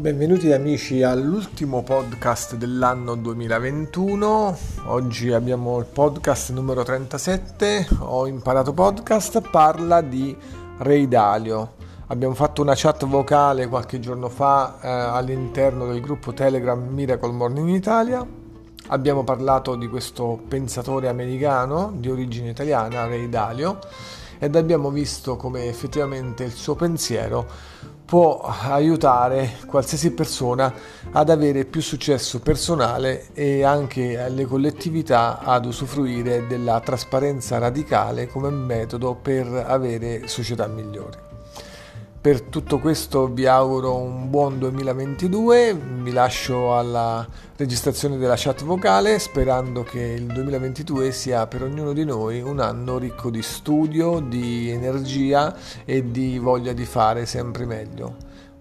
Benvenuti amici all'ultimo podcast dell'anno 2021. Oggi abbiamo il podcast numero 37. Ho imparato podcast, parla di Ray Dalio. Abbiamo fatto una chat vocale qualche giorno fa eh, all'interno del gruppo Telegram Miracle Morning Italia. Abbiamo parlato di questo pensatore americano di origine italiana, Ray Dalio, ed abbiamo visto come effettivamente il suo pensiero può aiutare qualsiasi persona ad avere più successo personale e anche le collettività ad usufruire della trasparenza radicale come metodo per avere società migliori. Per tutto questo vi auguro un buon 2022, vi lascio alla registrazione della chat vocale sperando che il 2022 sia per ognuno di noi un anno ricco di studio, di energia e di voglia di fare sempre meglio.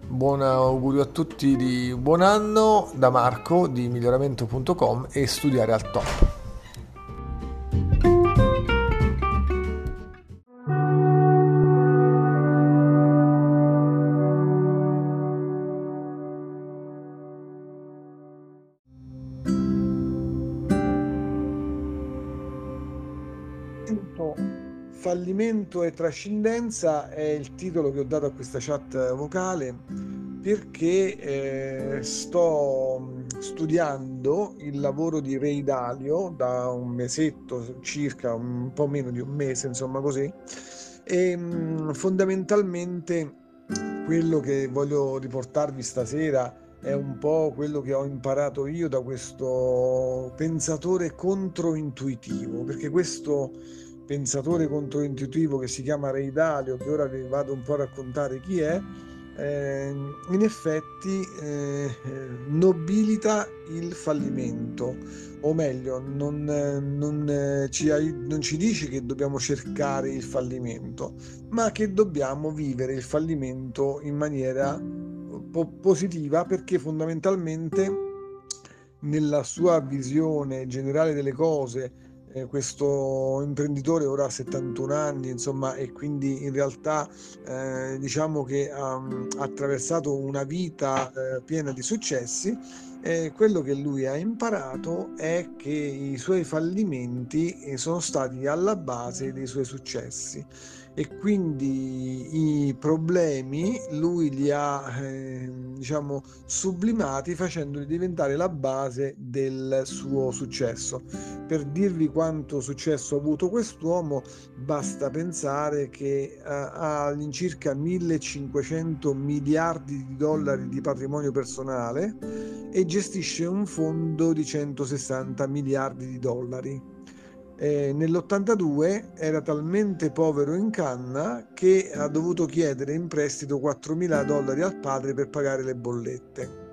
Buon augurio a tutti di buon anno da Marco di miglioramento.com e studiare al top. Fallimento e trascendenza è il titolo che ho dato a questa chat vocale perché eh, sto studiando il lavoro di Ray Dalio da un mesetto circa, un po' meno di un mese, insomma così, e mh, fondamentalmente quello che voglio riportarvi stasera è un po' quello che ho imparato io da questo pensatore controintuitivo, perché questo pensatore controintuitivo che si chiama Ray Dalio, che ora vi vado un po' a raccontare chi è, eh, in effetti eh, nobilita il fallimento, o meglio, non, non, ci, non, ci, dice che dobbiamo cercare il fallimento, ma che dobbiamo vivere il fallimento in maniera po- positiva perché fondamentalmente nella sua visione generale delle cose eh, questo imprenditore ora ha 71 anni, insomma, e quindi in realtà eh, diciamo che ha, attraversato una vita eh, piena di successi. E quello che lui ha imparato è che i suoi fallimenti eh, sono stati alla base dei suoi successi e quindi i problemi lui li ha eh, diciamo sublimati facendoli diventare la base del suo successo. Per dirvi quanto successo ha avuto quest'uomo basta pensare che eh, ha all'incirca 1500 miliardi di dollari di patrimonio personale e gestisce un fondo di 160 miliardi di dollari eh, nell'82 era talmente povero in canna che ha dovuto chiedere in prestito 4.000 dollari al padre per pagare le bollette.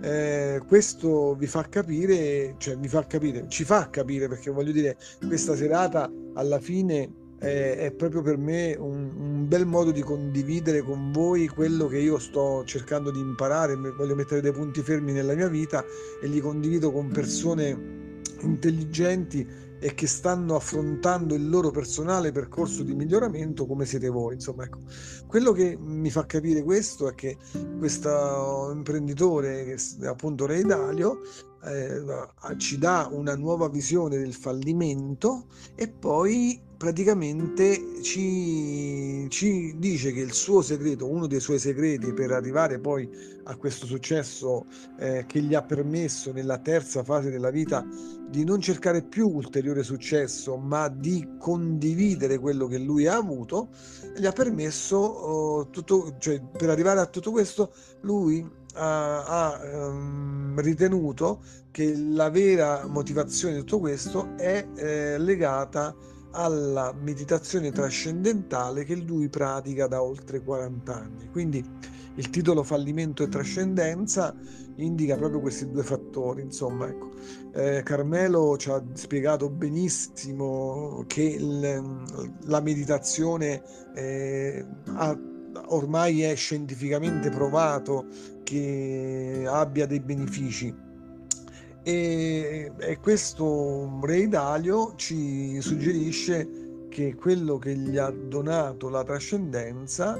Eh, questo vi fa capire, cioè vi fa capire, ci fa capire perché voglio dire, questa serata alla fine eh, è proprio per me un, un, bel modo di condividere con voi quello che io sto cercando di imparare, voglio mettere dei punti fermi nella mia vita e li condivido con persone intelligenti e che stanno affrontando il loro personale percorso di miglioramento come siete voi. Insomma, ecco. Quello che mi fa capire questo è che questo imprenditore, appunto Ray Dalio, eh, ci dà una nuova visione del fallimento e poi praticamente ci, ci, dice che il suo segreto, uno dei suoi segreti per arrivare poi a questo successo eh, che gli ha permesso nella terza fase della vita di non cercare più ulteriore successo, ma di condividere quello che lui ha avuto, gli ha permesso oh, tutto, cioè per arrivare a tutto questo, lui ha, ha um, ritenuto che la vera motivazione di tutto questo è eh, legata alla meditazione trascendentale che lui pratica da oltre 40 anni. Quindi il titolo fallimento e trascendenza indica proprio questi due fattori. Insomma, ecco. eh, Carmelo ci ha spiegato benissimo che il, la meditazione eh, ha, ormai è scientificamente provato che abbia dei benefici. E, e questo Re Dalio ci suggerisce che quello che gli ha donato la trascendenza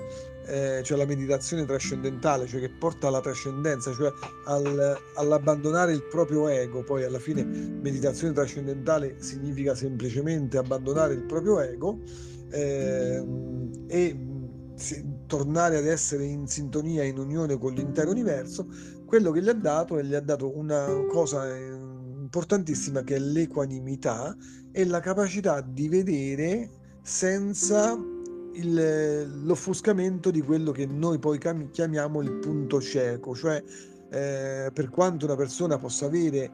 eh, cioè la meditazione trascendentale, cioè che porta alla trascendenza, cioè al, all'abbandonare il proprio ego, poi alla fine meditazione trascendentale significa semplicemente abbandonare il proprio ego eh, e tornare ad essere in sintonia, in unione con l'intero universo, quello che gli ha dato e gli ha dato una cosa eh, importantissima che è l'equanimità e la capacità di vedere senza il, l'offuscamento di quello che noi poi chiamiamo il punto cieco, cioè eh, per quanto una persona possa avere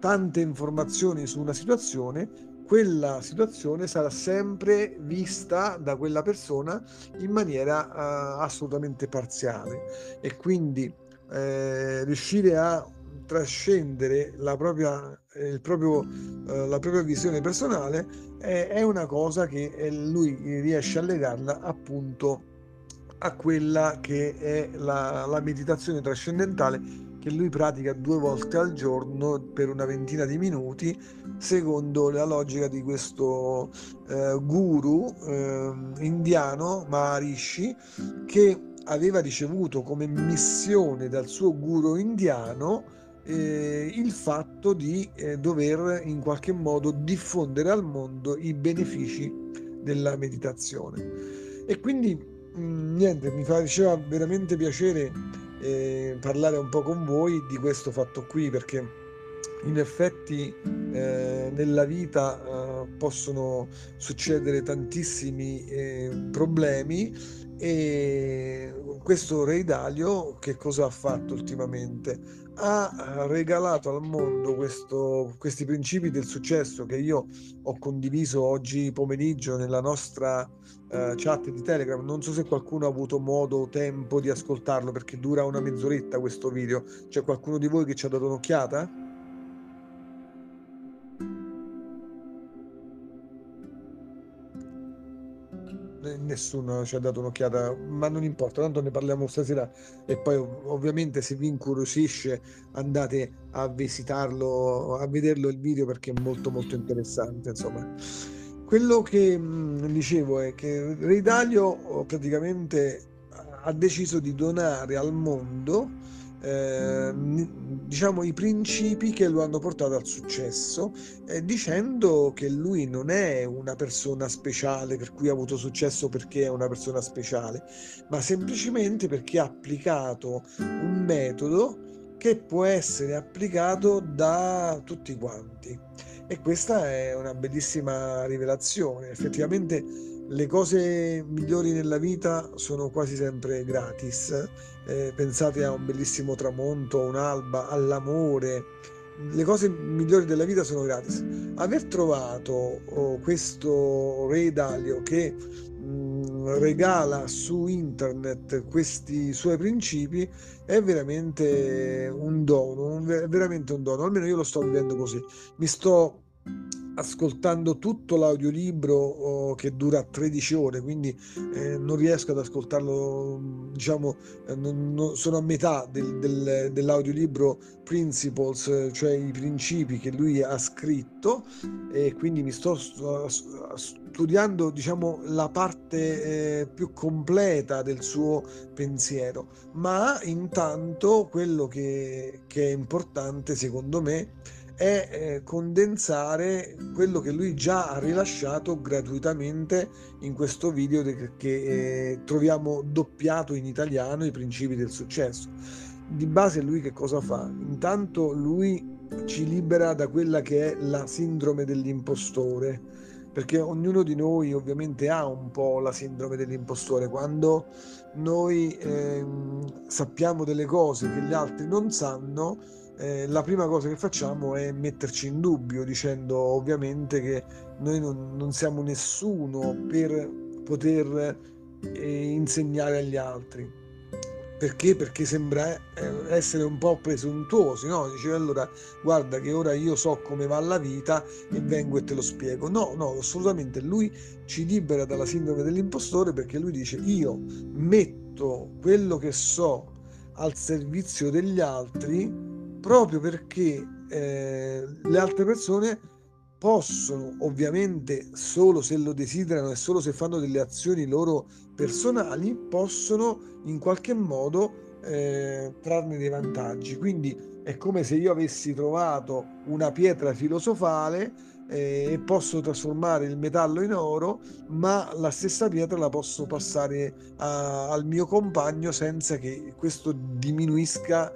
tante informazioni su una situazione, quella situazione sarà sempre vista da quella persona in maniera uh, assolutamente parziale. E quindi eh, riuscire a trascendere la propria, il proprio, eh, la propria visione personale è, è una cosa che eh, lui riesce a legarla appunto a quella che è la, la meditazione trascendentale che lui pratica due volte al giorno per una ventina di minuti, secondo la logica di questo eh, guru eh, indiano, Maharishi, che aveva ricevuto come missione dal suo guru indiano eh, il fatto di eh, dover in qualche modo diffondere al mondo i benefici della meditazione. E quindi mh, mm, niente, mi faceva veramente piacere eh, parlare un po' con voi di questo fatto qui perché in effetti eh, nella vita eh, possono succedere tantissimi eh, problemi e questo Re Dalio che cosa ha fatto ultimamente? Ha regalato al mondo questo, questi principi del successo che io ho condiviso oggi pomeriggio nella nostra uh, chat di Telegram. Non so se qualcuno ha avuto modo o tempo di ascoltarlo perché dura una mezz'oretta questo video. C'è qualcuno di voi che ci ha dato un'occhiata? nessuno ci ha dato un'occhiata, ma non importa, tanto ne parliamo stasera e poi ovviamente se vi incuriosisce andate a visitarlo, a vederlo il video perché è molto molto interessante, insomma. Quello che mh, dicevo è che Ray Dalio praticamente ha deciso di donare al mondo eh, diciamo i principi che lo hanno portato al successo eh, dicendo che lui non è una persona speciale per cui ha avuto successo perché è una persona speciale ma semplicemente perché ha applicato un metodo che può essere applicato da tutti quanti e questa è una bellissima rivelazione effettivamente le cose migliori nella vita sono quasi sempre gratis. Eh, pensate a un bellissimo tramonto, un'alba, all'amore. Le cose migliori della vita sono gratis. Aver trovato oh, questo Re Dalio che mh, mm, regala su internet questi suoi principi è veramente un dono, è veramente un dono. Almeno io lo sto vivendo così. Mi sto ascoltando tutto l'audiolibro oh, che dura 13 ore, quindi eh, non riesco ad ascoltarlo, diciamo, eh, non, non, sono a metà del, del, dell'audiolibro Principles, cioè i principi che lui ha scritto e quindi mi sto studiando, diciamo, la parte eh, più completa del suo pensiero, ma intanto quello che, che è importante secondo me è eh, condensare quello che lui già ha rilasciato gratuitamente in questo video de- che eh, troviamo doppiato in italiano i principi del successo. Di base lui che cosa fa? Intanto lui ci libera da quella che è la sindrome dell'impostore, perché ognuno di noi ovviamente ha un po' la sindrome dell'impostore quando noi eh, sappiamo delle cose che gli altri non sanno eh, la prima cosa che facciamo è metterci in dubbio dicendo ovviamente che noi non, non siamo nessuno per poter eh, insegnare agli altri. Perché? Perché sembra eh, essere un po' presuntuosi, no? Dice allora guarda che ora io so come va la vita e vengo e te lo spiego. No, no, assolutamente lui ci libera dalla sindrome dell'impostore perché lui dice io metto quello che so al servizio degli altri proprio perché eh, le altre persone possono ovviamente solo se lo desiderano e solo se fanno delle azioni loro personali possono in qualche modo eh, trarne dei vantaggi. Quindi è come se io avessi trovato una pietra filosofale eh, e posso trasformare il metallo in oro, ma la stessa pietra la posso passare a, al mio compagno senza che questo diminuisca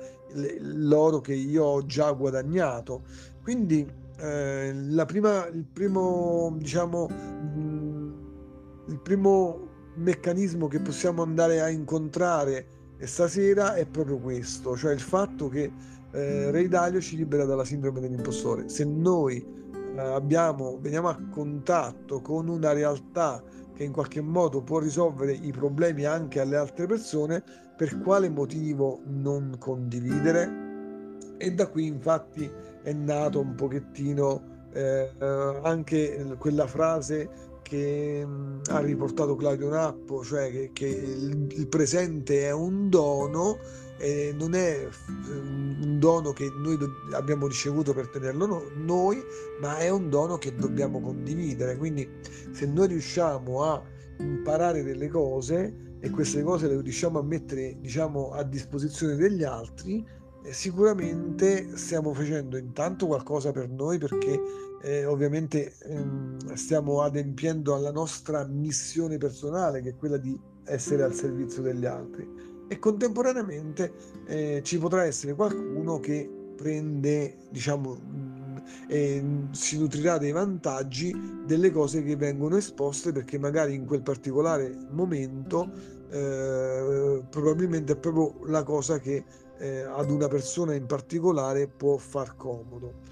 l'oro che io ho già guadagnato. Quindi eh, la prima, il primo, diciamo, mm, il primo meccanismo che possiamo andare a incontrare stasera è proprio questo, cioè il fatto che eh, Ray Dalio ci libera dalla sindrome dell'impostore. Se noi eh, abbiamo, veniamo a contatto con una realtà che in qualche modo può risolvere i problemi anche alle altre persone, per quale motivo non condividere? E da qui infatti è nato un pochettino eh, anche quella frase che mh, mm, ha riportato Claudio Nappo, cioè che, che il, il presente è un dono eh, non è un dono che noi abbiamo ricevuto per tenerlo no, noi, ma è un dono che dobbiamo condividere. Quindi se noi riusciamo a imparare delle cose e queste cose le riusciamo a mettere diciamo, a disposizione degli altri, eh, sicuramente stiamo facendo intanto qualcosa per noi perché eh, ovviamente ehm, stiamo adempiendo alla nostra missione personale che è quella di essere al servizio degli altri e contemporaneamente eh, ci potrà essere qualcuno che prende, diciamo, e si nutrirà dei vantaggi delle cose che vengono esposte perché magari in quel particolare momento eh, probabilmente è proprio la cosa che eh, ad una persona in particolare può far comodo.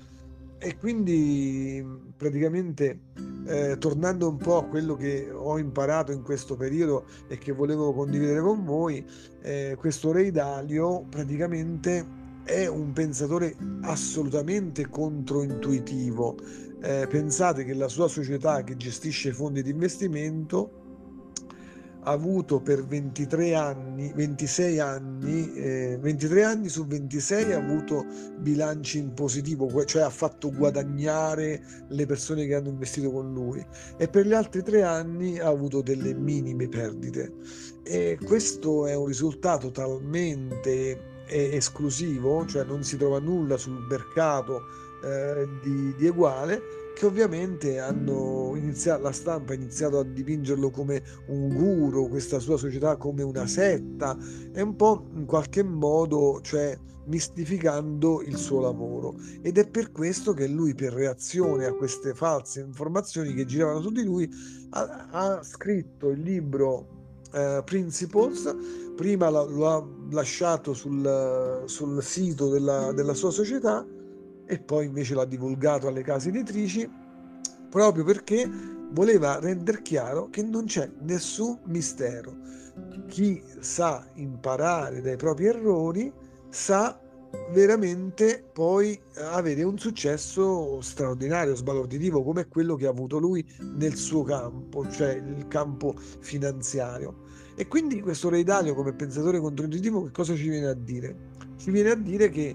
E quindi praticamente eh, tornando un po' a quello che ho imparato in questo periodo e che volevo condividere con voi, eh, questo Re Dalio praticamente è un pensatore assolutamente controintuitivo. Eh, pensate che la sua società che gestisce fondi di investimento avuto per 23 anni, 26 anni, eh, 23 anni su 26 ha avuto bilanci in positivo, cioè ha fatto guadagnare le persone che hanno investito con lui e per gli altri tre anni ha avuto delle minime perdite. E questo è un risultato talmente eh, esclusivo, cioè non si trova nulla sul mercato eh, di, di uguale che ovviamente iniziato, la stampa ha iniziato a dipingerlo come un guru, questa sua società come una setta, e un po' in qualche modo, cioè mistificando il suo lavoro. Ed è per questo che lui, per reazione a queste false informazioni che giravano su di lui, ha, ha scritto il libro eh, Principles, prima lo ha lasciato sul, sul sito della, della sua società e poi invece l'ha divulgato alle case editrici proprio perché voleva rendere chiaro che non c'è nessun mistero. Chi sa imparare dai propri errori sa veramente poi avere un successo straordinario, sbalorditivo come quello che ha avuto lui nel suo campo, cioè il campo finanziario. E quindi questo Re Dalio come pensatore controintuitivo che cosa ci viene a dire? Ci viene a dire che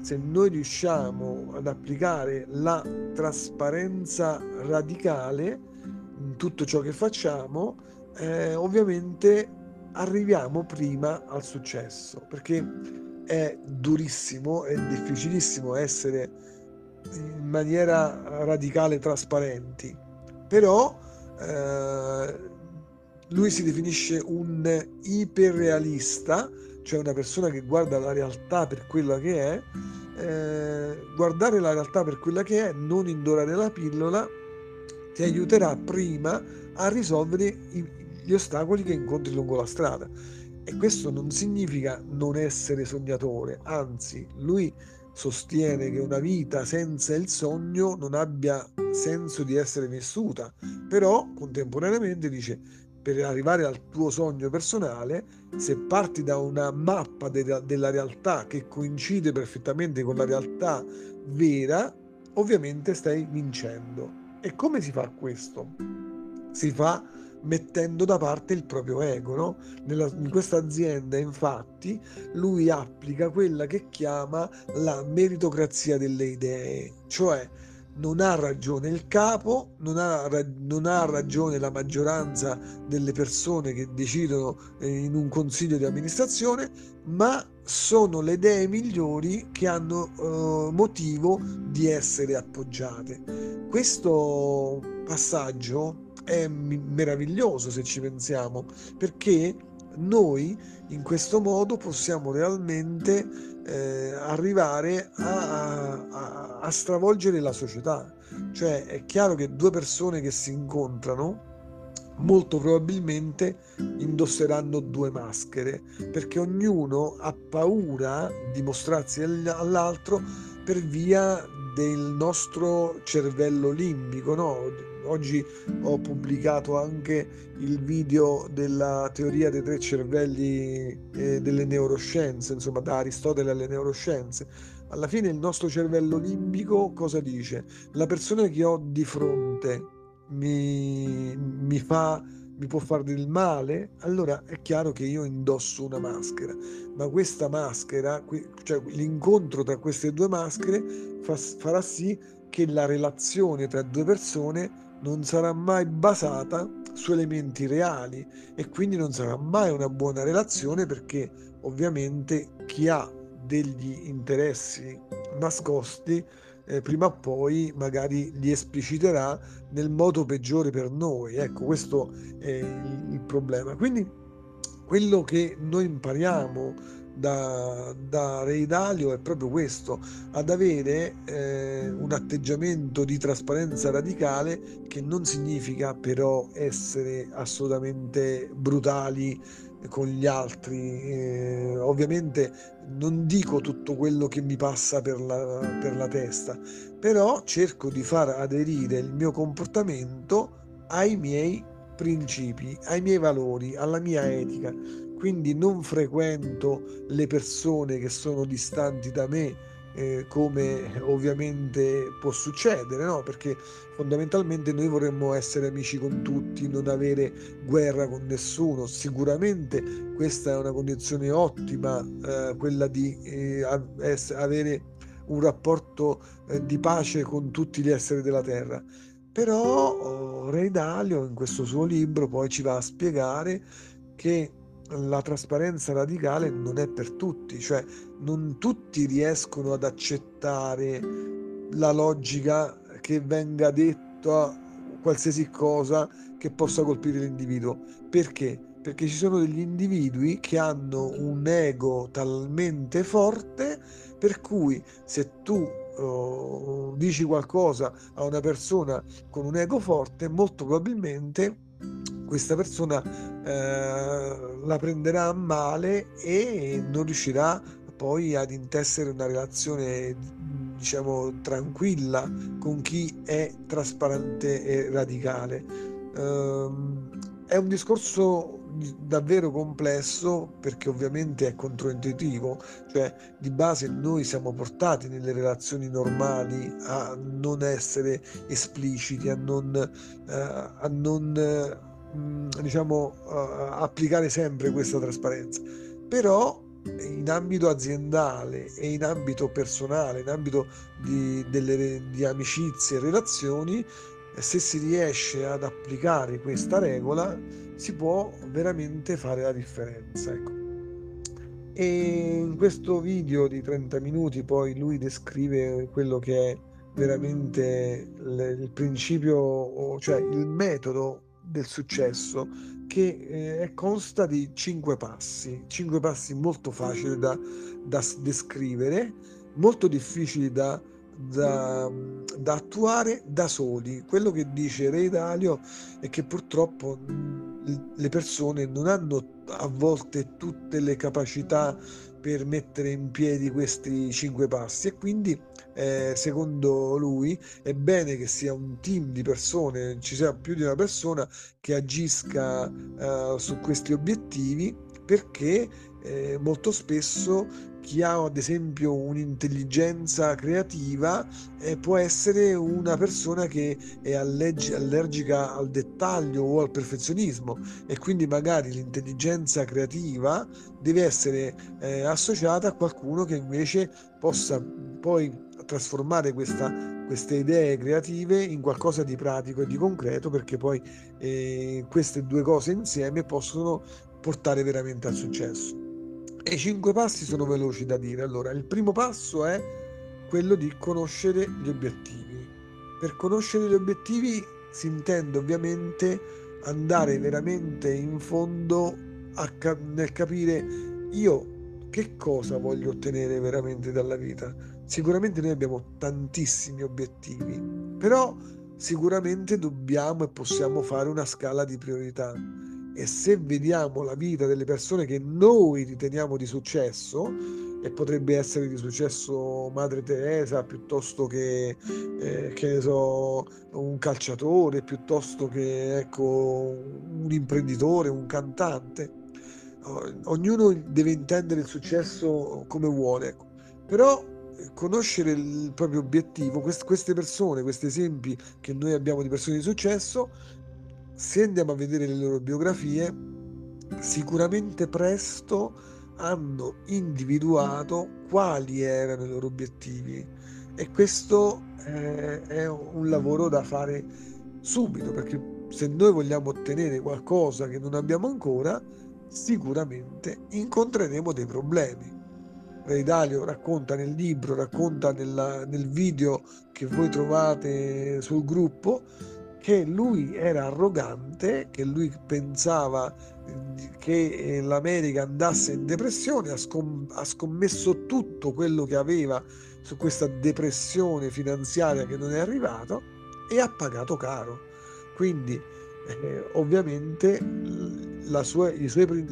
se noi riusciamo ad applicare la trasparenza radicale in tutto ciò che facciamo, eh, ovviamente arriviamo prima al successo, perché è durissimo, è difficilissimo essere in maniera radicale trasparenti, però eh, lui si definisce un iperrealista, cioè una persona che guarda la realtà per quella che è, eh, guardare la realtà per quella che è, non indorare la pillola, ti aiuterà prima a risolvere gli ostacoli che incontri lungo la strada. E questo non significa non essere sognatore, anzi, lui sostiene che una vita senza il sogno non abbia senso di essere vissuta, però contemporaneamente dice per arrivare al tuo sogno personale, se parti da una mappa de- della realtà che coincide perfettamente con la realtà vera, ovviamente stai vincendo. E come si fa questo? Si fa mettendo da parte il proprio ego. No? Nella, in questa azienda, infatti, lui applica quella che chiama la meritocrazia delle idee, cioè non ha ragione il capo, non ha, non ha, ragione la maggioranza delle persone che decidono eh, in un consiglio di amministrazione, ma sono le idee migliori che hanno eh, motivo di essere appoggiate. Questo passaggio è meraviglioso se ci pensiamo, perché noi in questo modo possiamo realmente eh, arrivare a, a, a stravolgere la società. Cioè è chiaro che due persone che si incontrano molto probabilmente indosseranno due maschere perché ognuno ha paura di mostrarsi all'altro per via del nostro cervello limbico, no? Oggi ho pubblicato anche il video della teoria dei tre cervelli eh, delle neuroscienze, insomma da Aristotele alle neuroscienze. Alla fine il nostro cervello limbico cosa dice? La persona che ho di fronte mi, mi fa mi può fare del male, allora è chiaro che io indosso una maschera, ma questa maschera, cioè l'incontro tra queste due maschere fa, farà sì che la relazione tra due persone non sarà mai basata su elementi reali e quindi non sarà mai una buona relazione perché ovviamente chi ha degli interessi nascosti eh, prima o poi magari li espliciterà nel modo peggiore per noi. Ecco, questo è il, il problema. Quindi quello che noi impariamo da, da Re Dalio è proprio questo, ad avere eh, un atteggiamento di trasparenza radicale che non significa però essere assolutamente brutali con gli altri. Eh, ovviamente non dico tutto quello che mi passa per la, per la testa, però cerco di far aderire il mio comportamento ai miei principi, ai miei valori, alla mia etica quindi non frequento le persone che sono distanti da me eh, come ovviamente può succedere, no? perché fondamentalmente noi vorremmo essere amici con tutti, non avere guerra con nessuno. Sicuramente questa è una condizione ottima, eh, quella di eh, avere un rapporto eh, di pace con tutti gli esseri della terra. Però oh, Re Dalio in questo suo libro poi ci va a spiegare che la trasparenza radicale non è per tutti, cioè non tutti riescono ad accettare la logica che venga detta qualsiasi cosa che possa colpire l'individuo. Perché? Perché ci sono degli individui che hanno un ego talmente forte per cui se tu uh, dici qualcosa a una persona con un ego forte, molto probabilmente questa persona eh, la prenderà a male e non riuscirà poi ad intessere una relazione diciamo tranquilla con chi è trasparente e radicale. Eh, è un discorso davvero complesso perché ovviamente è controintuitivo, cioè di base noi siamo portati nelle relazioni normali a non essere espliciti, a non, eh, a non diciamo, uh, applicare sempre questa trasparenza. Però in ambito aziendale e in ambito personale, in ambito di, delle, di amicizie e relazioni, se si riesce ad applicare questa regola si può veramente fare la differenza. Ecco. E in questo video di 30 minuti poi lui descrive quello che è veramente il principio, cioè il metodo del successo che eh, consta di cinque passi, cinque passi molto facili da, da descrivere, molto difficili da, da, da, attuare da soli. Quello che dice Re Dalio è che purtroppo le persone non hanno a volte tutte le capacità per mettere in piedi questi cinque passi e quindi eh, secondo lui è bene che sia un team di persone, ci sia più di una persona che agisca eh, su questi obiettivi perché eh, molto spesso chi ha ad esempio un'intelligenza creativa eh, può essere una persona che è alleg- allergica al dettaglio o al perfezionismo e quindi magari l'intelligenza creativa deve essere eh, associata a qualcuno che invece possa poi trasformare questa, queste idee creative in qualcosa di pratico e di concreto perché poi eh, queste due cose insieme possono portare veramente al successo. E i cinque passi sono veloci da dire. Allora, il primo passo è quello di conoscere gli obiettivi. Per conoscere gli obiettivi si intende ovviamente andare veramente in fondo ca- nel capire io che cosa voglio ottenere veramente dalla vita. Sicuramente noi abbiamo tantissimi obiettivi, però sicuramente dobbiamo e possiamo fare una scala di priorità e se vediamo la vita delle persone che noi riteniamo di successo, e potrebbe essere di successo Madre Teresa piuttosto che, eh, che so, un calciatore, piuttosto che ecco, un imprenditore, un cantante. Ognuno deve intendere il successo come vuole, ecco. però eh, conoscere il proprio obiettivo, queste persone, questi esempi che noi abbiamo di persone di successo, se andiamo a vedere le loro biografie, sicuramente presto hanno individuato quali erano i loro obiettivi. E questo eh, è un lavoro da fare subito perché se noi vogliamo ottenere qualcosa che non abbiamo ancora sicuramente incontreremo dei problemi. Ray Dalio racconta nel libro racconta nella, nel video che voi trovate sul gruppo che lui era arrogante, che lui pensava eh, che eh, l'America andasse in depressione, ha, scom- ha scommesso tutto quello che aveva su questa depressione finanziaria che non è arrivato e ha pagato caro. Quindi eh, ovviamente sua, i suoi,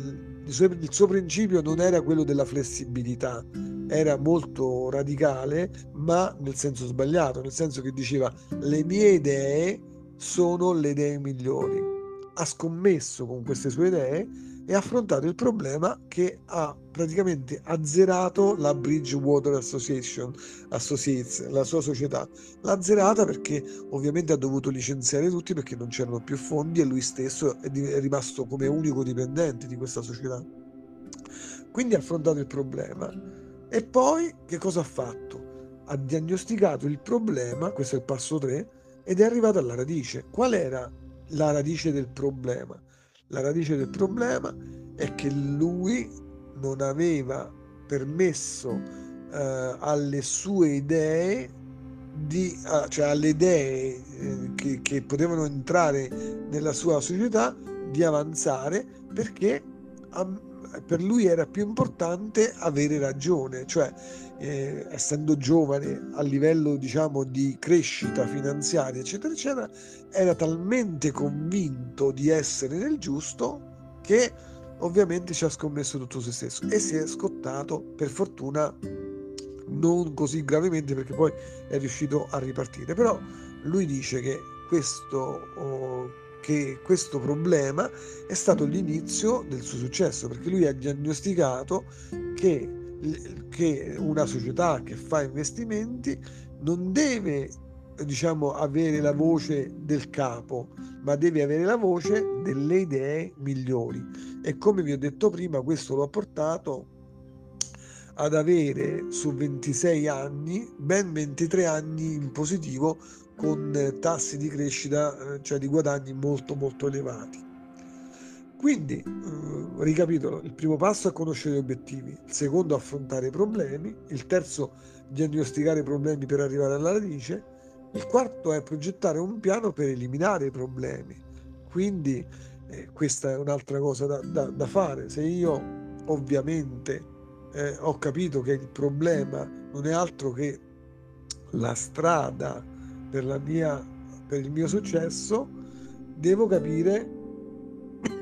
i suoi, il suo principio non era quello della flessibilità, era molto radicale, ma nel senso sbagliato, nel senso che diceva le mie idee sono le idee migliori. Ha scommesso con queste sue idee e ha affrontato il problema che ha praticamente azzerato la Bridgewater Association, Associates, la sua società. L'ha azzerata perché ovviamente ha dovuto licenziare tutti perché non c'erano più fondi e lui stesso è rimasto come unico dipendente di questa società. Quindi ha affrontato il problema. E poi che cosa ha fatto? Ha diagnosticato il problema, questo è il passo 3, ed è arrivato alla radice. Qual era la radice del problema? La radice del problema è che lui non aveva permesso eh, alle sue idee di, uh, cioè alle idee eh, che, che, potevano entrare nella sua società di avanzare perché per lui era più importante avere ragione, cioè eh, essendo giovane a livello diciamo di crescita finanziaria eccetera eccetera era talmente convinto di essere nel giusto che ovviamente ci ha scommesso tutto se stesso e si è scottato per fortuna non così gravemente perché poi è riuscito a ripartire. Però lui dice che questo oh, che questo problema è stato l'inizio del suo successo perché lui ha diagnosticato che che una società che fa investimenti non deve diciamo avere la voce del capo ma deve avere la voce delle idee migliori. E come vi ho detto prima questo lo ha portato ad avere su 26 anni ben 23 anni in positivo con tassi di crescita eh, cioè di guadagni molto molto elevati quindi, eh, ricapitolo, il primo passo è conoscere gli obiettivi, il secondo affrontare i problemi, il terzo diagnosticare i problemi per arrivare alla radice, il quarto è progettare un piano per eliminare i problemi. Quindi eh, questa è un'altra cosa da, da, da, fare. Se io ovviamente eh, ho capito che il problema non è altro che la strada per, la mia, per il mio successo, devo capire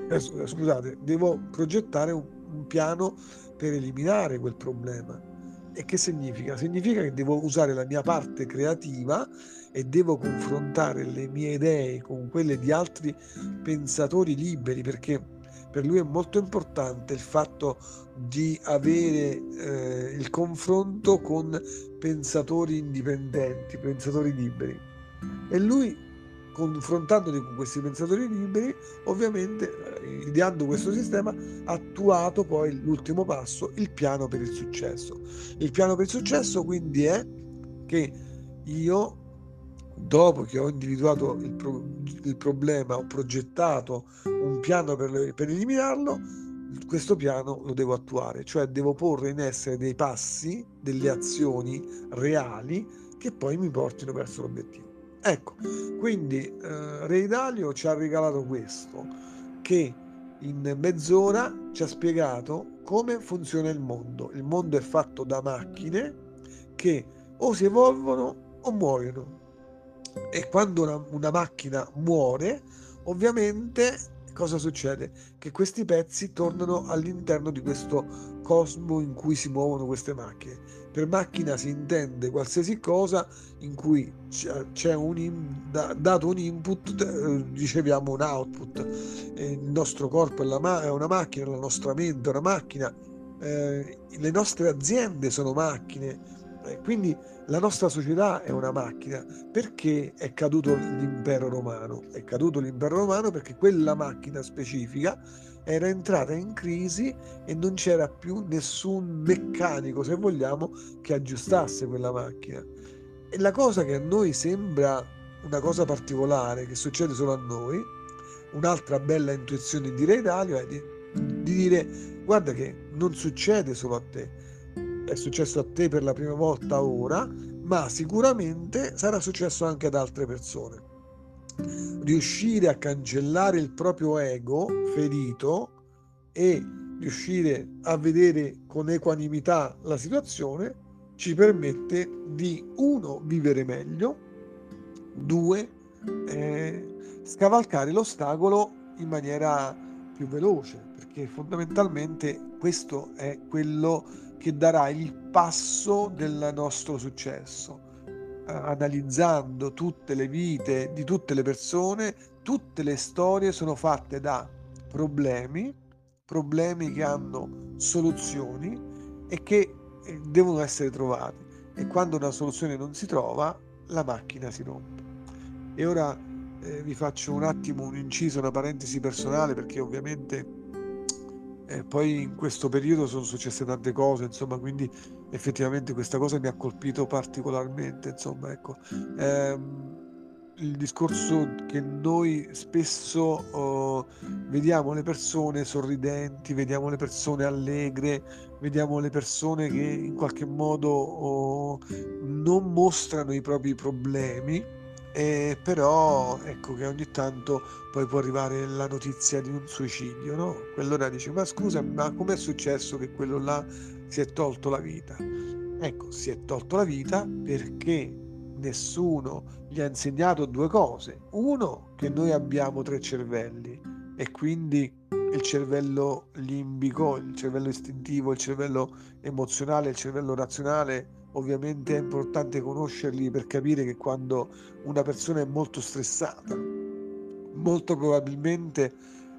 eh, scusate, devo progettare un, un piano per eliminare quel problema. E che significa? Significa che devo usare la mia parte creativa e devo confrontare le mie idee con quelle di altri pensatori liberi, perché per lui è molto importante il fatto di avere eh, il confronto con pensatori indipendenti, pensatori liberi. E lui confrontandoti con questi pensatori liberi, ovviamente eh, ideando questo sistema, attuato poi l'ultimo passo, il piano per il successo. Il piano per il successo quindi è che io dopo che ho individuato il, pro- il problema, ho progettato un piano per, per, eliminarlo, questo piano lo devo attuare, cioè devo porre in essere dei passi, delle azioni reali che poi mi portino verso l'obiettivo. Ecco, quindi eh, Ray Dalio ci ha regalato questo, che in mezz'ora ci ha spiegato come funziona il mondo. Il mondo è fatto da macchine che o si evolvono o muoiono e quando una, una macchina muore, ovviamente cosa succede? Che questi pezzi tornano all'interno di questo cosmo in cui si muovono queste macchine. Per macchina si intende qualsiasi cosa in cui c'è un in, dato un input, eh, riceviamo un output. Il nostro corpo è, ma- è, una macchina, la nostra mente è una macchina, eh, le nostre aziende sono macchine. Eh, quindi la nostra società è una macchina. Perché è caduto l'impero romano? È caduto l'impero romano perché quella macchina specifica era entrata in crisi e non c'era più nessun meccanico, se vogliamo, che aggiustasse quella macchina. E la cosa che a noi sembra una cosa particolare, che succede solo a noi, un'altra bella intuizione di Re Dalio è di, di dire guarda che non succede solo a te, è successo a te per la prima volta ora, ma sicuramente sarà successo anche ad altre persone. Riuscire a cancellare il proprio ego ferito e riuscire a vedere con equanimità la situazione ci permette di uno vivere meglio, due eh, scavalcare l'ostacolo in maniera più veloce, perché fondamentalmente questo è quello che darà il passo del nostro successo, analizzando tutte le vite di tutte le persone, tutte le storie sono fatte da problemi, problemi che hanno soluzioni e che eh, devono essere trovati. E quando una soluzione non si trova, la macchina si rompe. E ora eh, vi faccio un attimo un inciso, una parentesi personale, perché ovviamente e poi in questo periodo sono successe tante cose, insomma, quindi effettivamente questa cosa mi ha colpito particolarmente, insomma, ecco. Ehm, il discorso che noi spesso oh, vediamo le persone sorridenti, vediamo le persone allegre, vediamo le persone che in qualche modo oh, non mostrano i propri problemi e però ecco che ogni tanto poi può arrivare la notizia di un suicidio, no? Quell'ora dice ma scusa, ma com'è successo che quello là si è tolto la vita? Ecco, si è tolto la vita perché nessuno gli ha insegnato due cose. Uno, che noi abbiamo tre cervelli e quindi il cervello limbico, il cervello istintivo, il cervello emozionale, il cervello razionale ovviamente è importante conoscerli per capire che quando una persona è molto stressata, molto probabilmente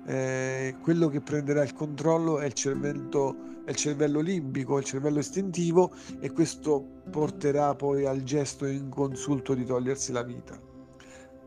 eh, quello che prenderà il controllo è il, cervello, è il cervello limbico, il cervello istintivo e questo porterà poi al gesto inconsulto di togliersi la vita.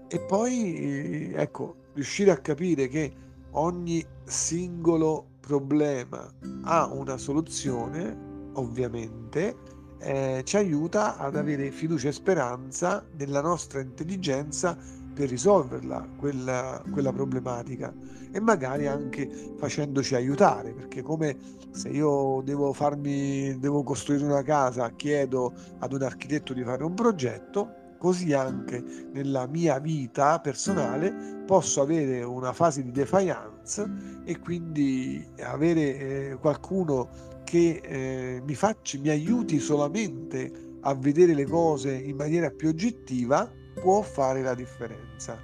E poi, ecco, riuscire a capire che ogni singolo problema ha una soluzione, ovviamente, eh, ci aiuta ad avere fiducia e speranza nella nostra intelligenza per risolverla quella, quella problematica. E magari anche facendoci aiutare perché come se io devo farmi devo costruire una casa chiedo ad un architetto di fare un progetto così anche nella mia vita personale posso avere una fase di defiance e quindi avere eh, qualcuno che eh, mi, faccia, mi aiuti solamente a vedere le cose in maniera più oggettiva può fare la differenza.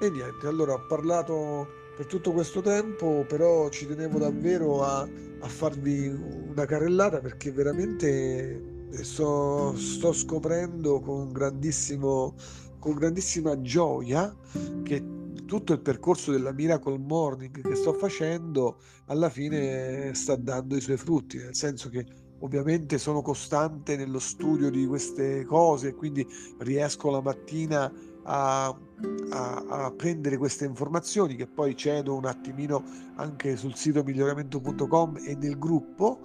E niente, allora ho parlato per tutto questo tempo, però ci tenevo davvero a, a farvi una carrellata perché veramente sto, sto scoprendo con, grandissimo, con grandissima gioia che tutto il percorso della Miracle Morning che sto facendo alla fine sta dando i suoi frutti, nel senso che ovviamente sono costante nello studio di queste cose, quindi riesco la mattina a, a, a, prendere queste informazioni che poi cedo un attimino anche sul sito miglioramento.com e nel gruppo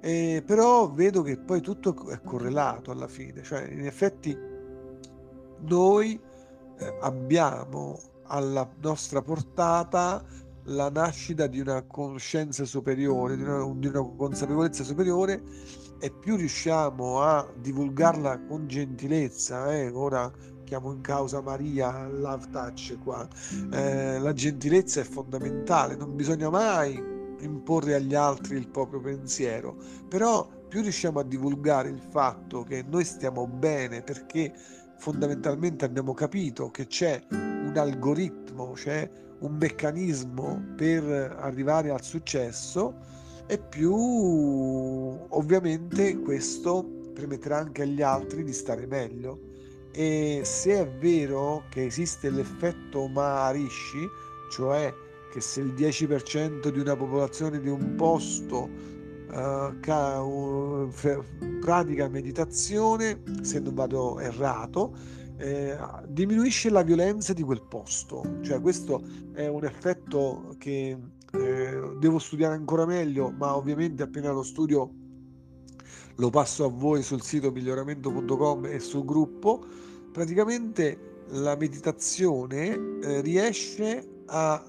eh, però vedo che poi tutto è correlato alla fine, cioè in effetti noi eh, abbiamo alla nostra portata la nascita di una coscienza superiore, di una, di una consapevolezza superiore e più riusciamo a divulgarla con gentilezza, eh, ora chiamo in causa Maria Love Touch qua, eh, la gentilezza è fondamentale, non bisogna mai imporre agli altri il proprio pensiero, però più riusciamo a divulgare il fatto che noi stiamo bene perché fondamentalmente abbiamo capito che c'è un algoritmo, c'è un meccanismo per arrivare al successo e più ovviamente questo permetterà anche agli altri di stare meglio. E se è vero che esiste l'effetto Maharishi, cioè che se il 10% di una popolazione di un posto pratica meditazione, se non vado errato, eh, diminuisce la violenza di quel posto. Cioè questo è un effetto che eh, devo studiare ancora meglio, ma ovviamente appena lo studio lo passo a voi sul sito miglioramento.com e sul gruppo. Praticamente la meditazione eh, riesce a,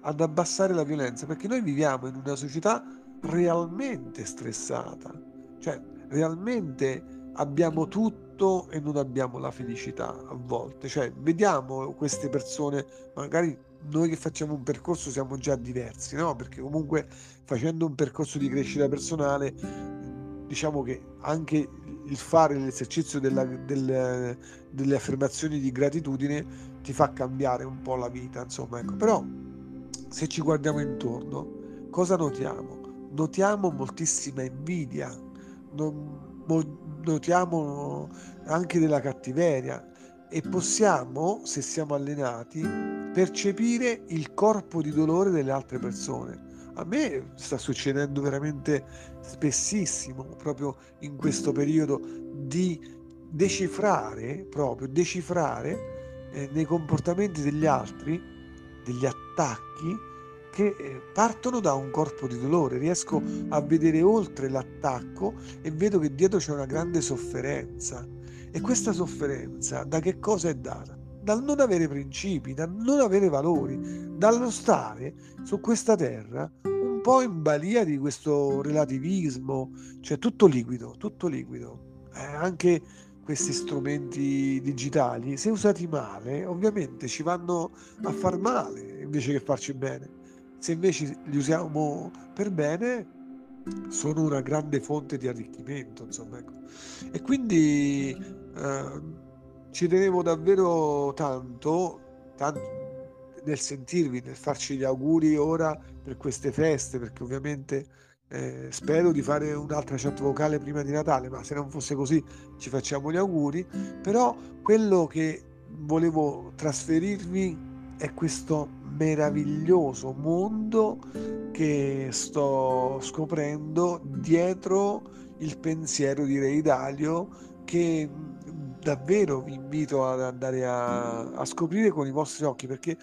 ad abbassare la violenza perché noi viviamo in una società realmente stressata, cioè realmente abbiamo tutto e non abbiamo la felicità a volte. Cioè, vediamo queste persone, magari noi che facciamo un percorso siamo già diversi, no? Perché comunque facendo un percorso di crescita personale, diciamo che anche il fare l'esercizio della, del, delle affermazioni di gratitudine ti fa cambiare un po' la vita, insomma, ecco. Però se ci guardiamo intorno, cosa notiamo? Notiamo moltissima invidia, notiamo anche della cattiveria e possiamo, se siamo allenati, percepire il corpo di dolore delle altre persone. A me sta succedendo veramente spessissimo, proprio in questo periodo, di decifrare, proprio decifrare eh, nei comportamenti degli altri, degli attacchi, che eh, partono da un corpo di dolore, riesco a vedere oltre l'attacco e vedo che dietro c'è una grande sofferenza. E questa sofferenza da che cosa è data? Dal non avere principi, dal non avere valori, dallo stare su questa terra un po' in balia di questo relativismo, cioè tutto liquido, tutto liquido. Eh, anche questi strumenti digitali, se usati male, ovviamente ci vanno a far male invece che farci bene. Se invece li usiamo per bene, sono una grande fonte di arricchimento, insomma. Ecco. E quindi eh, ci tenevo davvero tanto, tanto nel sentirvi, nel farci gli auguri ora per queste feste, perché ovviamente eh, spero di fare un'altra chat vocale prima di Natale, ma se non fosse così ci facciamo gli auguri. Però quello che volevo trasferirvi è questo meraviglioso mondo che sto scoprendo dietro il pensiero di Ray Dalio che davvero vi invito ad andare a, a scoprire con i vostri occhi perché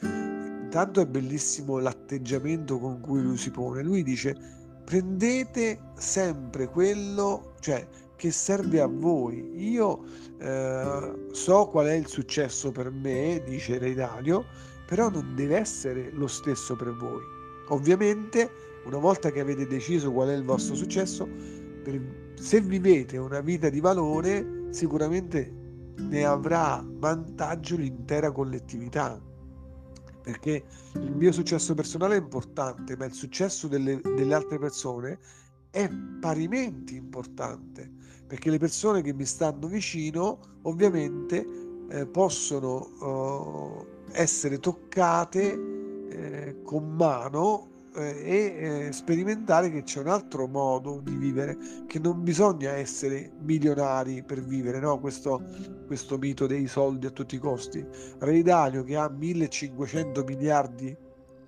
tanto è bellissimo l'atteggiamento con cui lui si pone. Lui dice prendete sempre quello, cioè che serve a voi. Io eh, so qual è il successo per me, dice Ray Dalio, però non deve essere lo stesso per voi. Ovviamente, una volta che avete deciso qual è il vostro successo, per, se vivete una vita di valore, sicuramente ne avrà vantaggio l'intera collettività. Perché il mio successo personale è importante, ma il successo delle, delle altre persone è parimenti importante. Perché le persone che mi stanno vicino, ovviamente, eh, possono eh, essere toccate eh, con mano eh, e eh, sperimentare che c'è un altro modo di vivere, che non bisogna essere milionari per vivere, no? questo, questo mito dei soldi a tutti i costi. Ray Dalio che ha 1500 miliardi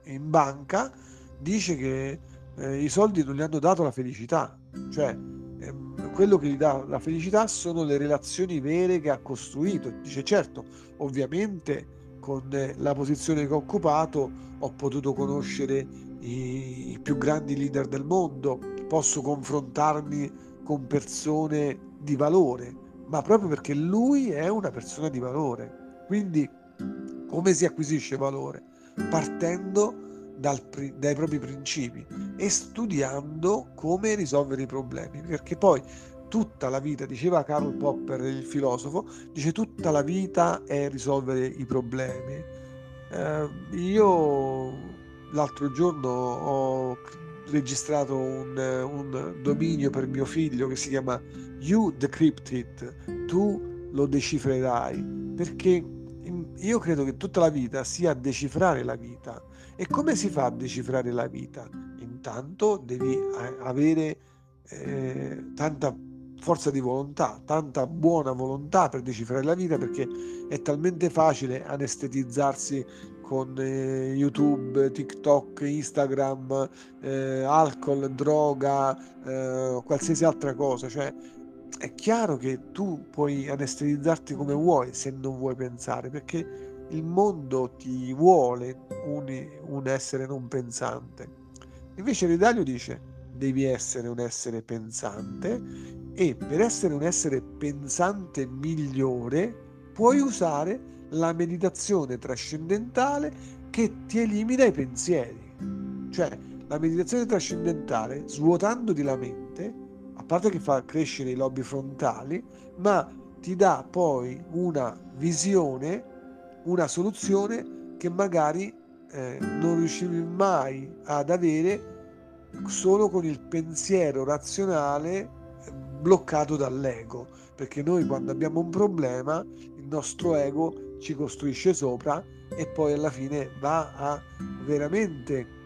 in banca dice che eh, i soldi non gli hanno dato la felicità, cioè ehm, quello che gli dà la felicità sono le relazioni vere che ha costruito. Dice certo, ovviamente con la posizione che ho occupato ho potuto conoscere i, i più grandi leader del mondo, posso confrontarmi con persone di valore, ma proprio perché lui è una persona di valore. Quindi come si acquisisce valore? Partendo dal, dai propri principi e studiando come risolvere i problemi, perché poi tutta la vita, diceva Karl Popper, il filosofo, dice tutta la vita è risolvere i problemi. Eh, io l'altro giorno ho registrato un, un, dominio per mio figlio che si chiama You Decrypt It, tu lo decifrerai, perché io credo che tutta la vita sia decifrare la vita. E come si fa a decifrare la vita? Intanto devi avere eh, tanta forza di volontà, tanta buona volontà per decifrare la vita perché è talmente facile anestetizzarsi con eh, YouTube, TikTok, Instagram, eh, alcol, droga, eh, qualsiasi altra cosa. Cioè, è chiaro che tu puoi anestetizzarti come vuoi se non vuoi pensare, perché il mondo ti vuole un, un essere non pensante. Invece Ridalio dice devi essere un essere pensante e per essere un essere pensante migliore puoi usare la meditazione trascendentale che ti elimina i pensieri. Cioè, la meditazione trascendentale, svuotandoti la mente, a parte che fa crescere i lobi frontali, ma ti dà poi una visione, una soluzione che magari eh, non riuscivi mai ad avere solo con il pensiero razionale bloccato dall'ego, perché noi quando abbiamo un problema il nostro ego ci costruisce sopra e poi alla fine va a veramente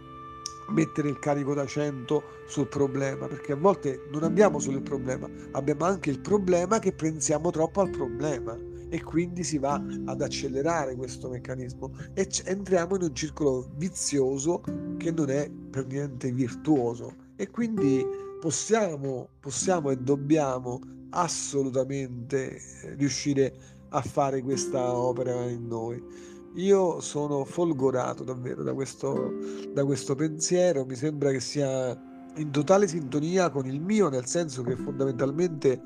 mettere il carico da 100 sul problema perché a volte non abbiamo solo il problema abbiamo anche il problema che pensiamo troppo al problema e quindi si va ad accelerare questo meccanismo e c- entriamo in un circolo vizioso che non è per niente virtuoso. E quindi possiamo, possiamo e dobbiamo assolutamente riuscire a a fare questa opera in noi. Io sono folgorato davvero da questo, da questo pensiero, mi sembra che sia in totale sintonia con il mio, nel senso che fondamentalmente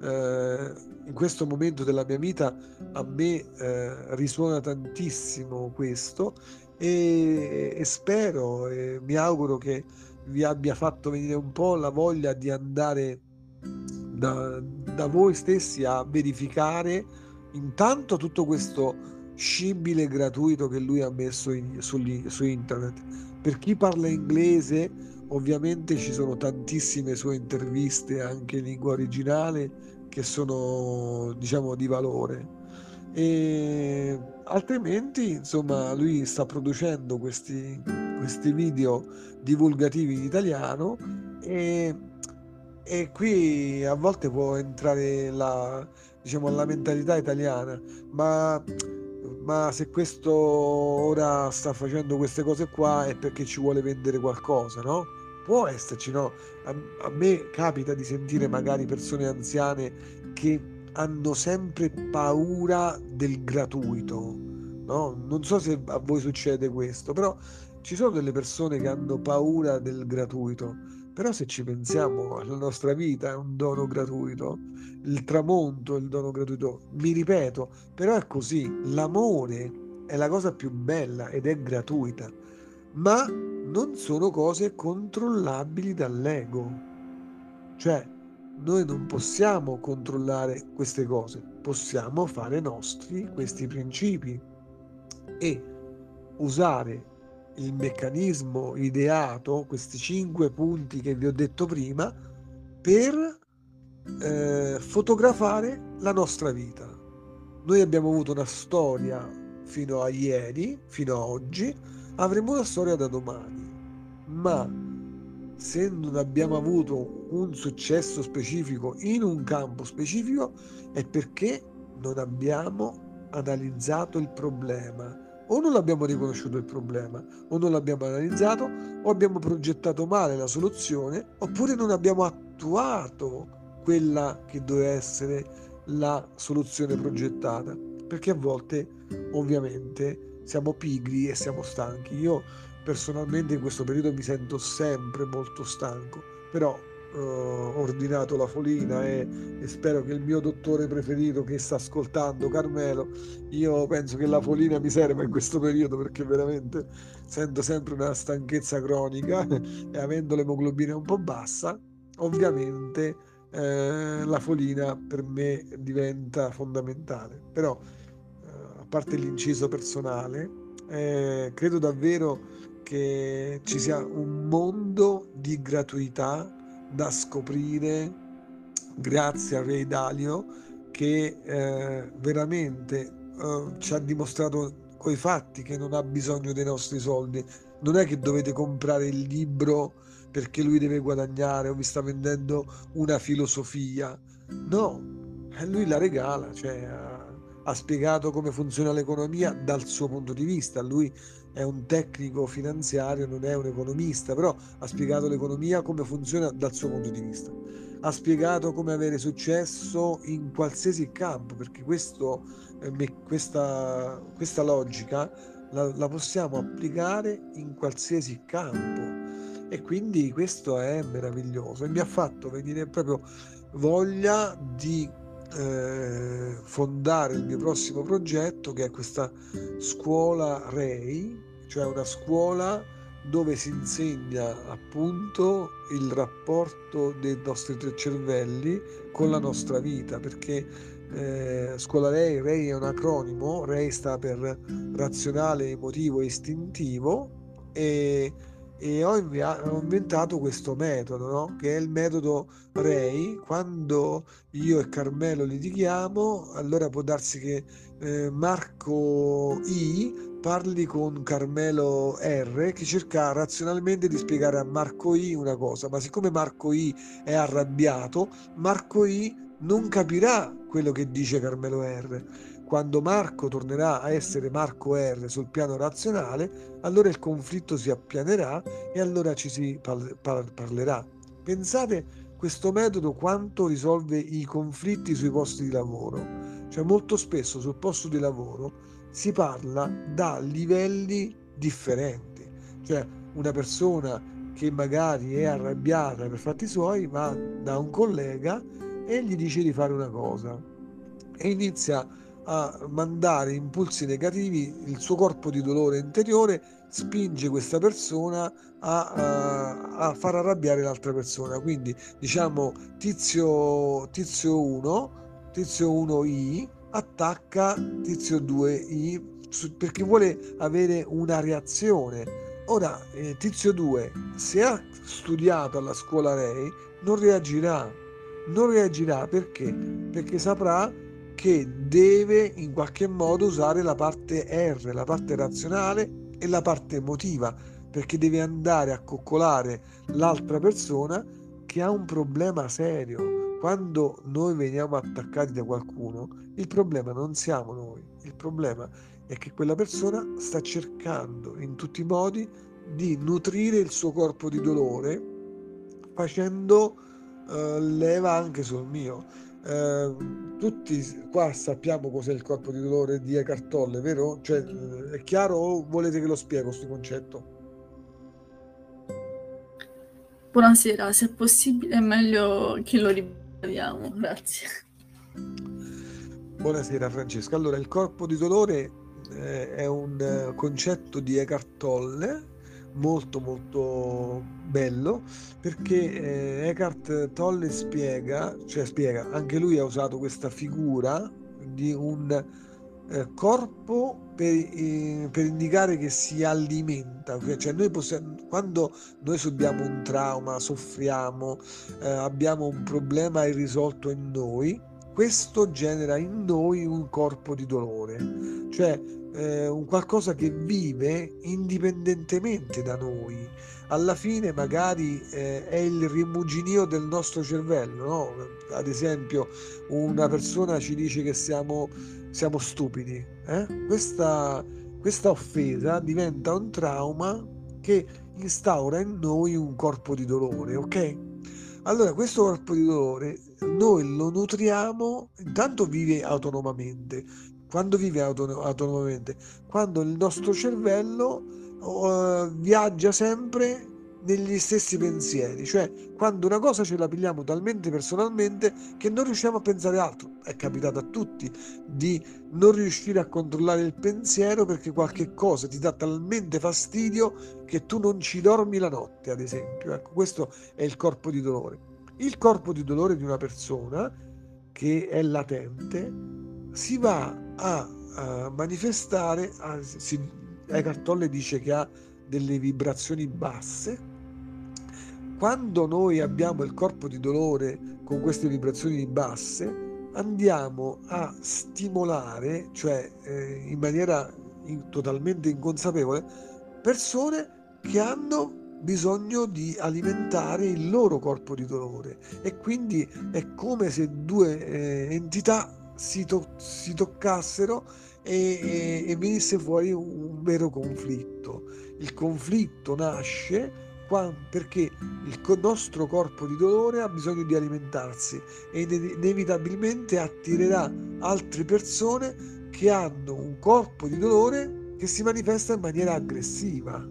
eh, in questo momento della mia vita a me eh, risuona tantissimo questo e, e spero e mi auguro che vi abbia fatto venire un po' la voglia di andare da, da voi stessi a verificare intanto tutto questo scibile gratuito che lui ha messo in, su, su internet. Per chi parla inglese, ovviamente ci sono tantissime sue interviste anche in lingua originale che sono diciamo di valore e altrimenti insomma lui sta producendo questi, questi video divulgativi in italiano e, e qui a volte può entrare la, diciamo, alla mentalità italiana, ma, ma se questo ora sta facendo queste cose qua è perché ci vuole vendere qualcosa, no? Può esserci, no? A, a me capita di sentire magari persone anziane che hanno sempre paura del gratuito, no? Non so se a voi succede questo, però ci sono delle persone che hanno paura del gratuito però se ci pensiamo, la nostra vita è un dono gratuito, il tramonto è il dono gratuito, mi ripeto, però è così, l'amore è la cosa più bella ed è gratuita, ma non sono cose controllabili dall'ego. Cioè, noi non possiamo controllare queste cose, possiamo fare nostri questi principi e usare il meccanismo ideato, questi cinque punti che vi ho detto prima, per eh, fotografare la nostra vita. Noi abbiamo avuto una storia fino a ieri, fino a oggi, avremo una storia da domani, ma se non abbiamo avuto un successo specifico in un campo specifico è perché non abbiamo analizzato il problema, o non abbiamo riconosciuto il problema, o non l'abbiamo analizzato, o abbiamo progettato male la soluzione, oppure non abbiamo attuato quella che doveva essere la soluzione progettata. Perché a volte, ovviamente, siamo pigri e siamo stanchi. Io personalmente in questo periodo mi sento sempre molto stanco, però eh, ordinato la folina e, e, spero che il mio dottore preferito che sta ascoltando, Carmelo, io penso che la folina mi serva in questo periodo perché veramente sento sempre una stanchezza cronica e avendo l'emoglobina un po' bassa, ovviamente eh, la folina per me diventa fondamentale. Però, eh, a parte l'inciso personale, eh, credo davvero che ci sia un mondo di gratuità da scoprire grazie a Ray Dalio che eh, veramente eh, ci ha dimostrato coi fatti che non ha bisogno dei nostri soldi. Non è che dovete comprare il libro perché lui deve guadagnare o vi sta vendendo una filosofia. No, e lui la regala, cioè ha, ha spiegato come funziona l'economia dal suo punto di vista. Lui è un tecnico finanziario, non è un economista, però ha spiegato l'economia come funziona dal suo punto di vista. Ha spiegato come avere successo in qualsiasi campo, perché questo, eh, questa, questa, logica la, la possiamo applicare in qualsiasi campo. E quindi questo è meraviglioso e mi ha fatto venire proprio voglia di eh, fondare il mio prossimo progetto che è questa scuola REI, cioè una scuola dove si insegna appunto il rapporto dei nostri tre cervelli con la nostra vita, perché eh, scuola REI, REI è un acronimo, REI sta per razionale, emotivo e istintivo e e ho, inventato questo metodo, no? che è il metodo Ray. Quando io e Carmelo litighiamo, allora può darsi che eh, Marco I parli con Carmelo R che cerca razionalmente di spiegare a Marco I una cosa, ma siccome Marco I è arrabbiato, Marco I non capirà quello che dice Carmelo R quando Marco tornerà a essere Marco R sul piano razionale, allora il conflitto si appianerà e allora ci si par- par- parlerà. Pensate questo metodo quanto risolve i conflitti sui posti di lavoro. Cioè molto spesso sul posto di lavoro si parla da livelli differenti. Cioè una persona che magari è arrabbiata per fatti suoi va da un collega e gli dice di fare una cosa e inizia a mandare impulsi negativi, il suo corpo di dolore interiore spinge questa persona a, a, a far arrabbiare l'altra persona. Quindi diciamo tizio, tizio 1, tizio 1i attacca tizio 2i perché vuole avere una reazione. Ora, eh, tizio 2, se ha studiato alla scuola Rei, non reagirà. Non reagirà perché? Perché saprà che deve in qualche modo usare la parte R, la parte razionale e la parte emotiva, perché deve andare a coccolare l'altra persona che ha un problema serio. Quando noi veniamo attaccati da qualcuno, il problema non siamo noi, il problema è che quella persona sta cercando in tutti i modi di nutrire il suo corpo di dolore facendo uh, leva anche sul mio. Ehm, tutti qua sappiamo cos'è il corpo di dolore di Eckhart Tolle, vero? Cioè, eh, è chiaro o volete che lo spiego questo concetto? Buonasera, se è possibile è meglio che lo ripetiamo, grazie. Buonasera Francesca. Allora, il corpo di dolore eh, è un eh, concetto di Eckhart Tolle molto molto bello perché eh, Eckhart Tolle spiega, cioè spiega, anche lui ha usato questa figura di un eh, corpo per, eh, per, indicare che si alimenta, cioè noi possiamo, quando noi subiamo un trauma, soffriamo, eh, abbiamo un problema irrisolto in noi, questo genera in noi un corpo di dolore, cioè eh, un qualcosa che vive indipendentemente da noi. Alla fine magari eh, è il rimuginio del nostro cervello, no? Ad esempio una persona ci dice che siamo, siamo stupidi. Eh? Questa, questa offesa diventa un trauma che instaura in noi un corpo di dolore, ok? Allora, questo corpo di dolore noi lo nutriamo, intanto vive autonomamente, quando vive autonomamente, quando il nostro cervello uh, viaggia sempre negli stessi pensieri, cioè quando una cosa ce la pigliamo talmente personalmente che non riusciamo a pensare altro. È capitato a tutti di non riuscire a controllare il pensiero perché qualche cosa ti dà talmente fastidio che tu non ci dormi la notte, ad esempio. Ecco, questo è il corpo di dolore. Il corpo di dolore di una persona che è latente si va a, a manifestare, a, si, Eckhart Tolle dice che ha delle vibrazioni basse quando noi abbiamo il corpo di dolore con queste vibrazioni basse, andiamo a stimolare, cioè eh, in maniera in, totalmente inconsapevole, persone che hanno bisogno di alimentare il loro corpo di dolore e quindi è come se due eh, entità si, to- si, toccassero e, e, e venisse fuori un, un vero conflitto. Il conflitto nasce perché il nostro corpo di dolore ha bisogno di alimentarsi e inevitabilmente attirerà altre persone che hanno un corpo di dolore che si manifesta in maniera aggressiva,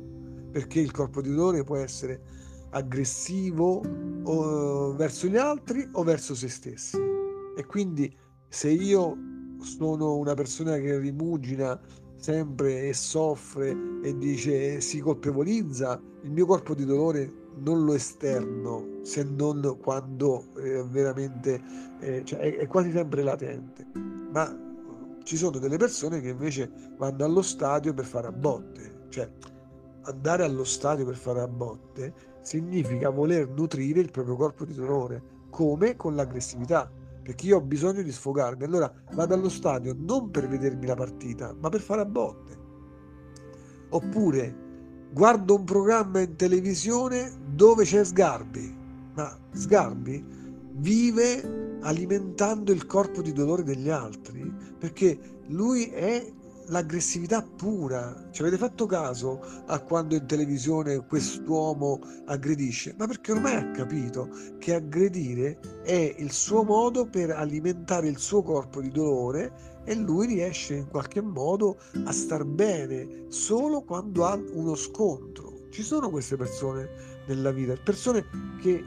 perché il corpo di dolore può essere aggressivo verso gli altri o verso se stessi. E quindi se io sono una persona che rimugina sempre e soffre e dice si colpevolizza, il mio corpo di dolore non lo esterno se non quando eh, veramente eh, cioè è, è, quasi sempre latente. Ma ci sono delle persone che invece vanno allo stadio per fare a botte, cioè andare allo stadio per fare a botte significa voler nutrire il proprio corpo di dolore, come? Con l'aggressività perché io ho bisogno di sfogarmi. Allora vado allo stadio non per vedermi la partita, ma per fare a botte. Oppure guardo un programma in televisione dove c'è Sgarbi, ma Sgarbi vive alimentando il corpo di dolore degli altri perché lui è l'aggressività pura. Ci avete fatto caso a quando in televisione quest'uomo aggredisce? Ma perché ormai ha capito che aggredire è il suo modo per alimentare il suo corpo di dolore e lui riesce in qualche modo a star bene solo quando ha uno scontro. Ci sono queste persone nella vita, persone che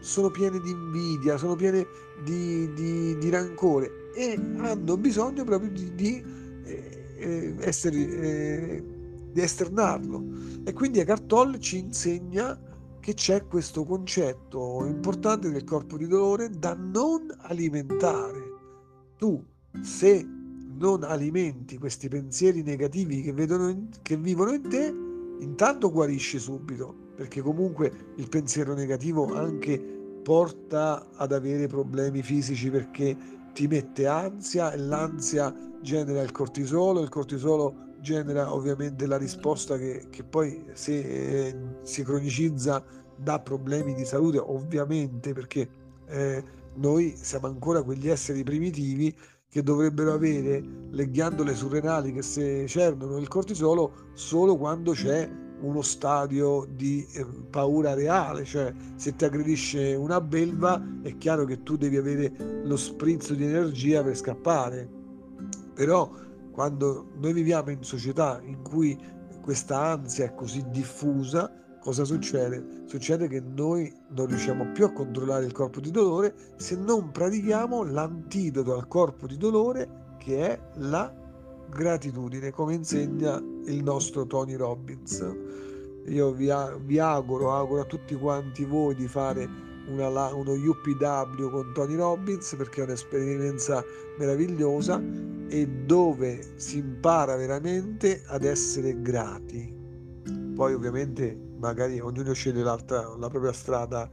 sono piene di invidia, sono piene di, di, di rancore e hanno bisogno proprio di, di eh, eh, essere, eh, di esternarlo. E quindi Eckhart Tolle ci insegna che c'è questo concetto importante del corpo di dolore da non alimentare. Tu, se non alimenti questi pensieri negativi che, vedono, che vivono in te, intanto guarisci subito, perché comunque il pensiero negativo anche porta ad avere problemi fisici perché ti mette ansia e l'ansia genera il cortisolo, il cortisolo genera ovviamente la risposta che, che poi se eh, si cronicizza dà problemi di salute, ovviamente perché eh, noi siamo ancora quegli esseri primitivi che dovrebbero avere le ghiandole surrenali che se cernono il cortisolo solo quando c'è uno stadio di eh, paura reale, cioè se ti aggredisce una belva è chiaro che tu devi avere lo sprizzo di energia per scappare però quando noi viviamo in società in cui questa ansia è così diffusa, cosa succede? Succede che noi non riusciamo più a controllare il corpo di dolore se non pratichiamo l'antidoto al corpo di dolore che è la gratitudine, come insegna il nostro Tony Robbins. Io vi, vi auguro, auguro a tutti quanti voi di fare una, uno UPW con Tony Robbins perché è un'esperienza meravigliosa e dove si impara veramente ad essere grati. Poi ovviamente magari ognuno sceglie la propria strada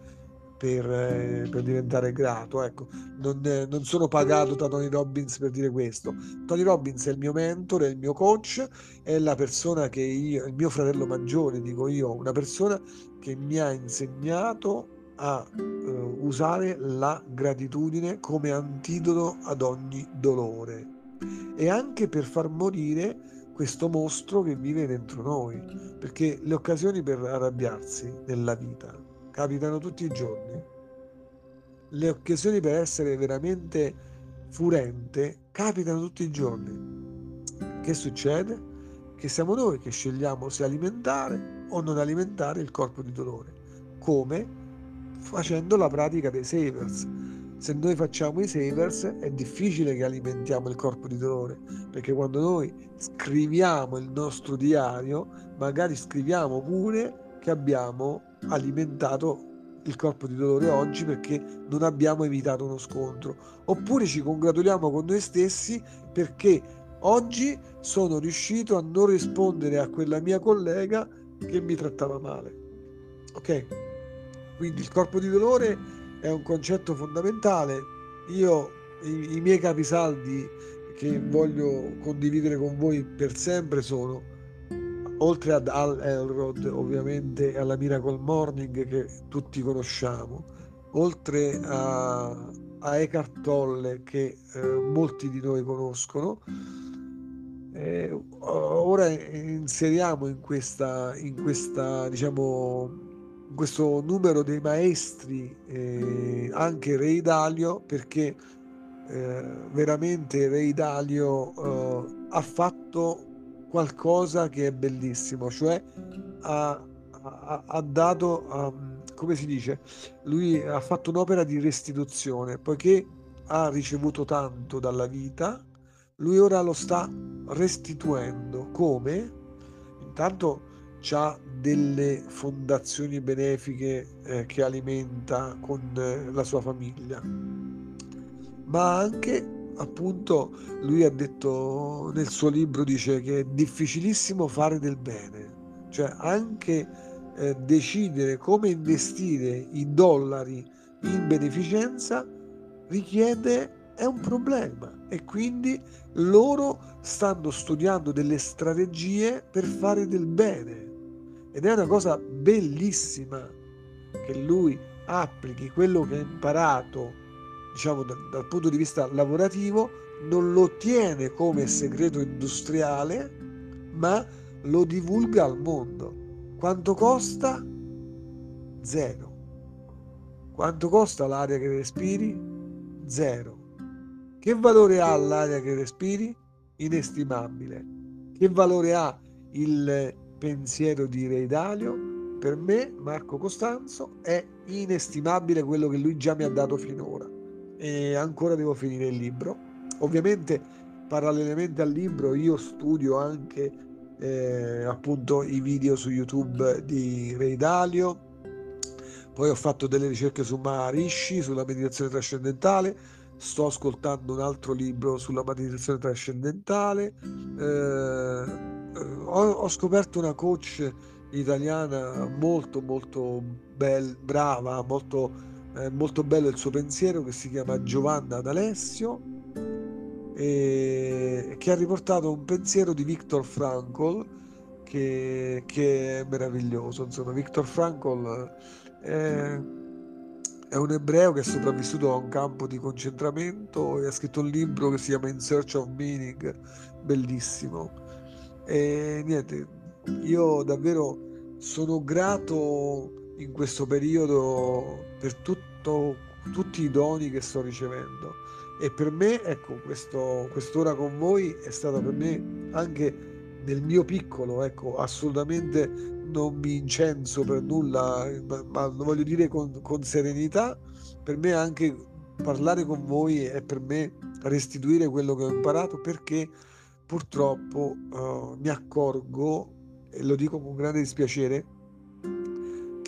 per, eh, per, diventare grato. Ecco, non, eh, non, sono pagato da Tony Robbins per dire questo. Tony Robbins è il mio mentore, è il mio coach, è la persona che io, il mio fratello maggiore, dico io, una persona che mi ha insegnato a uh, usare la gratitudine come antidoto ad ogni dolore e anche per far morire questo mostro che vive dentro noi, perché le occasioni per arrabbiarsi nella vita capitano tutti i giorni. Le occasioni per essere veramente furente capitano tutti i giorni. Che succede? Che siamo noi che scegliamo se alimentare o non alimentare il corpo di dolore. Come? Facendo la pratica dei savers. Se noi facciamo i savers è difficile che alimentiamo il corpo di dolore, perché quando noi scriviamo il nostro diario, magari scriviamo pure che abbiamo alimentato il corpo di dolore oggi perché non abbiamo evitato uno scontro, oppure ci congratuliamo con noi stessi perché oggi sono riuscito a non rispondere a quella mia collega che mi trattava male. Ok? Quindi il corpo di dolore è un concetto fondamentale. Io i, i miei capisaldi che voglio condividere con voi per sempre sono oltre ad Al Elrod ovviamente alla Miracle Morning che tutti conosciamo, oltre a, a Eckhart Tolle che eh, molti di noi conoscono, eh, ora inseriamo in questa, in questa diciamo in questo numero dei maestri eh, anche Ray Dalio perché eh, veramente Ray Dalio eh, ha fatto qualcosa che è bellissimo, cioè ha, ha, ha dato, um, come si dice, lui ha fatto un'opera di restituzione, poiché ha ricevuto tanto dalla vita, lui ora lo sta restituendo. Come? Intanto ha delle fondazioni benefiche eh, che alimenta con eh, la sua famiglia, ma anche appunto lui ha detto nel suo libro dice che è difficilissimo fare del bene cioè anche eh, decidere come investire i dollari in beneficenza richiede è un problema e quindi loro stanno studiando delle strategie per fare del bene. Ed è una cosa bellissima che lui applichi quello che ha imparato diciamo dal, dal punto di vista lavorativo, non lo tiene come segreto industriale, ma lo divulga al mondo. Quanto costa? Zero. Quanto costa l'aria che respiri? Zero. Che valore ha l'aria che respiri? Inestimabile. Che valore ha il pensiero di Re Dalio? Per me, Marco Costanzo, è inestimabile quello che lui già mi ha dato finora e ancora devo finire il libro. Ovviamente parallelamente al libro io studio anche eh, appunto i video su YouTube di Ray Dalio, poi ho fatto delle ricerche su Maharishi, sulla meditazione trascendentale, sto ascoltando un altro libro sulla meditazione trascendentale, eh, ho, ho, scoperto una coach italiana molto molto bel, brava, molto è molto bello il suo pensiero che si chiama Giovanna D'Alessio e che ha riportato un pensiero di Viktor Frankl che, che è meraviglioso. Insomma, Viktor Frankl è, è, un ebreo che è sopravvissuto a un campo di concentramento e ha scritto un libro che si chiama In Search of Meaning, bellissimo. E niente, io davvero sono grato in questo periodo per tutto, tutti i doni che sto ricevendo. E per me ecco questo, quest'ora con voi è stata per me anche nel mio piccolo ecco assolutamente non mi incenso per nulla ma, ma lo voglio dire con, con serenità. Per me anche parlare con voi è per me restituire quello che ho imparato perché purtroppo uh, mi accorgo e lo dico con grande dispiacere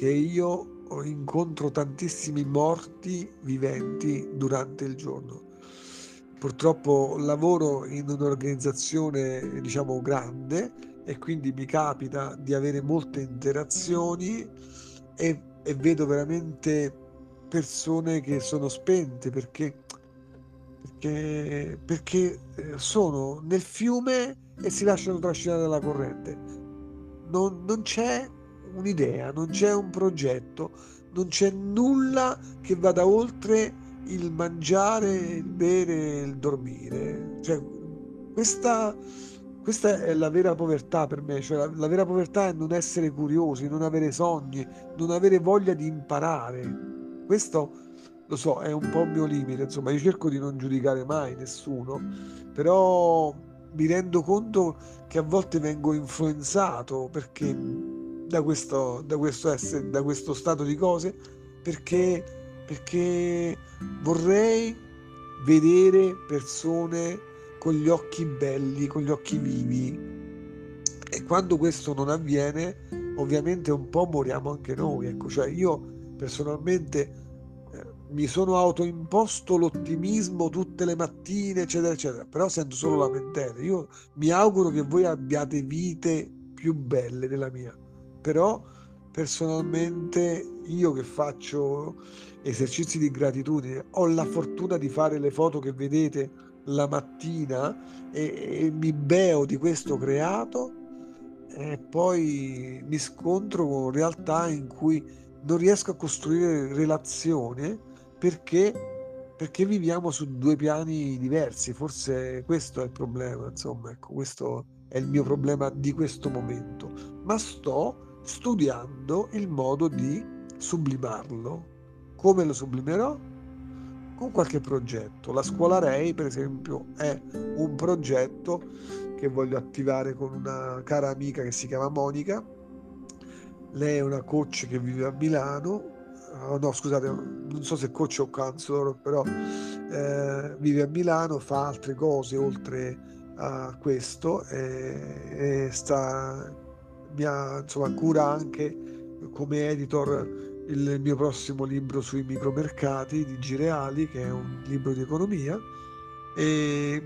che io incontro tantissimi morti viventi durante il giorno. Purtroppo lavoro in un'organizzazione diciamo grande e quindi mi capita di avere molte interazioni e, e vedo veramente persone che sono spente perché, perché, perché eh, sono nel fiume e si lasciano trascinare dalla corrente. Non, non c'è un'idea, non c'è un progetto, non c'è nulla che vada oltre il mangiare, il bere, il dormire. Cioè, questa, questa è la vera povertà per me, cioè la, la, vera povertà è non essere curiosi, non avere sogni, non avere voglia di imparare. Questo lo so, è un po' il mio limite, insomma, io cerco di non giudicare mai nessuno, però mi rendo conto che a volte vengo influenzato perché da questo, da questo, essere, da questo stato di cose perché, perché vorrei vedere persone con gli occhi belli, con gli occhi vivi. E quando questo non avviene, ovviamente un po' moriamo anche noi. Ecco, cioè io personalmente eh, mi sono autoimposto l'ottimismo tutte le mattine, eccetera, eccetera, però sento solo lamentele. Io mi auguro che voi abbiate vite più belle della mia, però personalmente io che faccio esercizi di gratitudine ho la fortuna di fare le foto che vedete la mattina e, e mi beo di questo creato e poi mi scontro con realtà in cui non riesco a costruire relazione perché, perché viviamo su due piani diversi. Forse questo è il problema, insomma, ecco, questo è il mio problema di questo momento. Ma sto studiando il modo di sublimarlo. Come lo sublimerò? Con qualche progetto. La scuola Rei, per esempio, è un progetto che voglio attivare con una cara amica che si chiama Monica. Lei è una coach che vive a Milano. Oh, no, scusate, non so se coach o counselor, però eh, vive a Milano, fa altre cose oltre a questo e, e sta, mi ha, insomma, cura anche come editor il mio prossimo libro sui micromercati di Gireali, che è un libro di economia. E,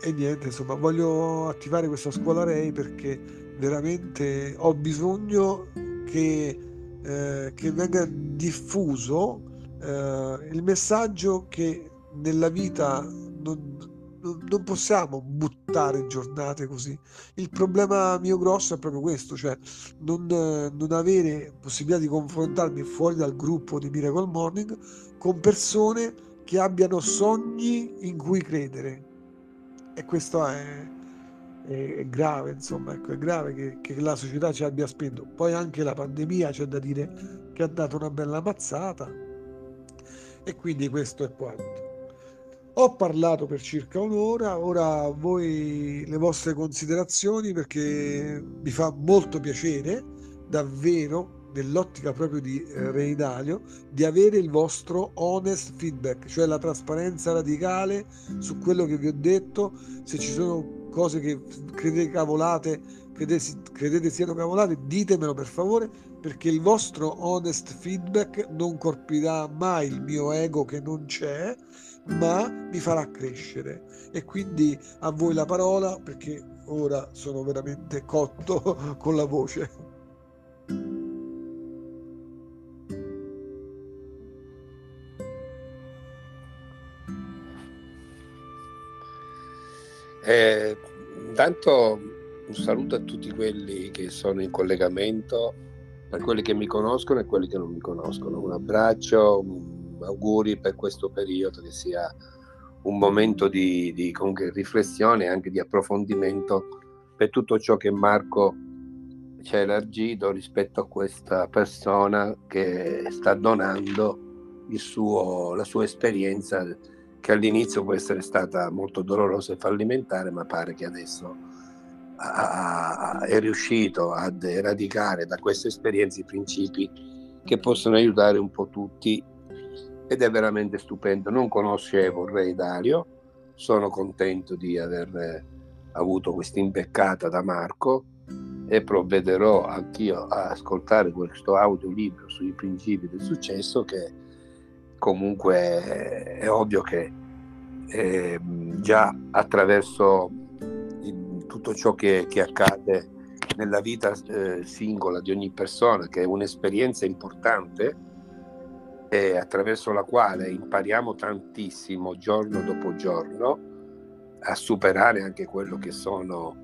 e niente, insomma, voglio attivare questa scuola Ray perché veramente ho bisogno che, eh, che venga diffuso eh, il messaggio che nella vita non, non possiamo buttare giornate così. Il problema mio grosso è proprio questo, cioè non, non, avere possibilità di confrontarmi fuori dal gruppo di Miracle Morning con persone che abbiano sogni in cui credere. E questo è, è, è grave, insomma, ecco, è grave che, che, la società ci abbia spento. Poi anche la pandemia c'è da dire che ha dato una bella mazzata. E quindi questo è quanto. Ho parlato per circa un'ora, ora voi le vostre considerazioni perché mi fa molto piacere, davvero, nell'ottica proprio di eh, Re Dalio, di avere il vostro honest feedback, cioè la trasparenza radicale su quello che vi ho detto, se ci sono cose che credete cavolate, credete, credete siano cavolate, ditemelo per favore, perché il vostro honest feedback non colpirà mai il mio ego che non c'è ma mi farà crescere. E quindi a voi la parola perché ora sono veramente cotto con la voce. Eh, intanto un saluto a tutti quelli che sono in collegamento, per quelli che mi conoscono e quelli che non mi conoscono. Un abbraccio, un auguri per questo periodo che sia un momento di, di riflessione e anche di approfondimento per tutto ciò che Marco ci ha elargito rispetto a questa persona che sta donando suo, la sua esperienza che all'inizio può essere stata molto dolorosa e fallimentare, ma pare che adesso ha, è riuscito ad eradicare da queste esperienze i principi che possono aiutare un po' tutti ed è veramente stupendo. Non conoscevo il re Dario, sono contento di aver eh, avuto questa impeccata da Marco e provvederò anch'io a ascoltare questo audiolibro sui principi del successo che comunque è ovvio che eh, già attraverso tutto ciò che, che accade nella vita eh, singola di ogni persona, che è un'esperienza importante, e attraverso la quale impariamo tantissimo giorno dopo giorno a superare anche quello che sono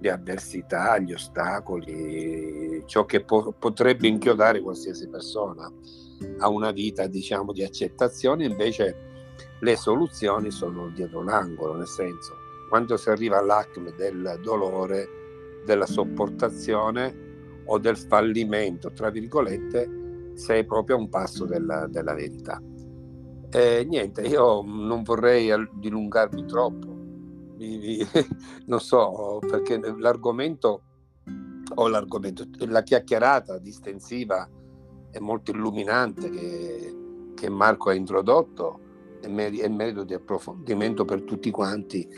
le avversità, gli ostacoli, ciò che po- potrebbe inchiodare qualsiasi persona a una vita diciamo di accettazione, invece le soluzioni sono dietro l'angolo, nel senso quando si arriva all'acme del dolore, della sopportazione o del fallimento, tra virgolette, sei proprio a un passo della, della verità. E niente, io non vorrei dilungarmi troppo, mi, mi, non so, perché l'argomento o l'argomento, la chiacchierata distensiva e molto illuminante che, che Marco ha introdotto è, merito di approfondimento per tutti quanti.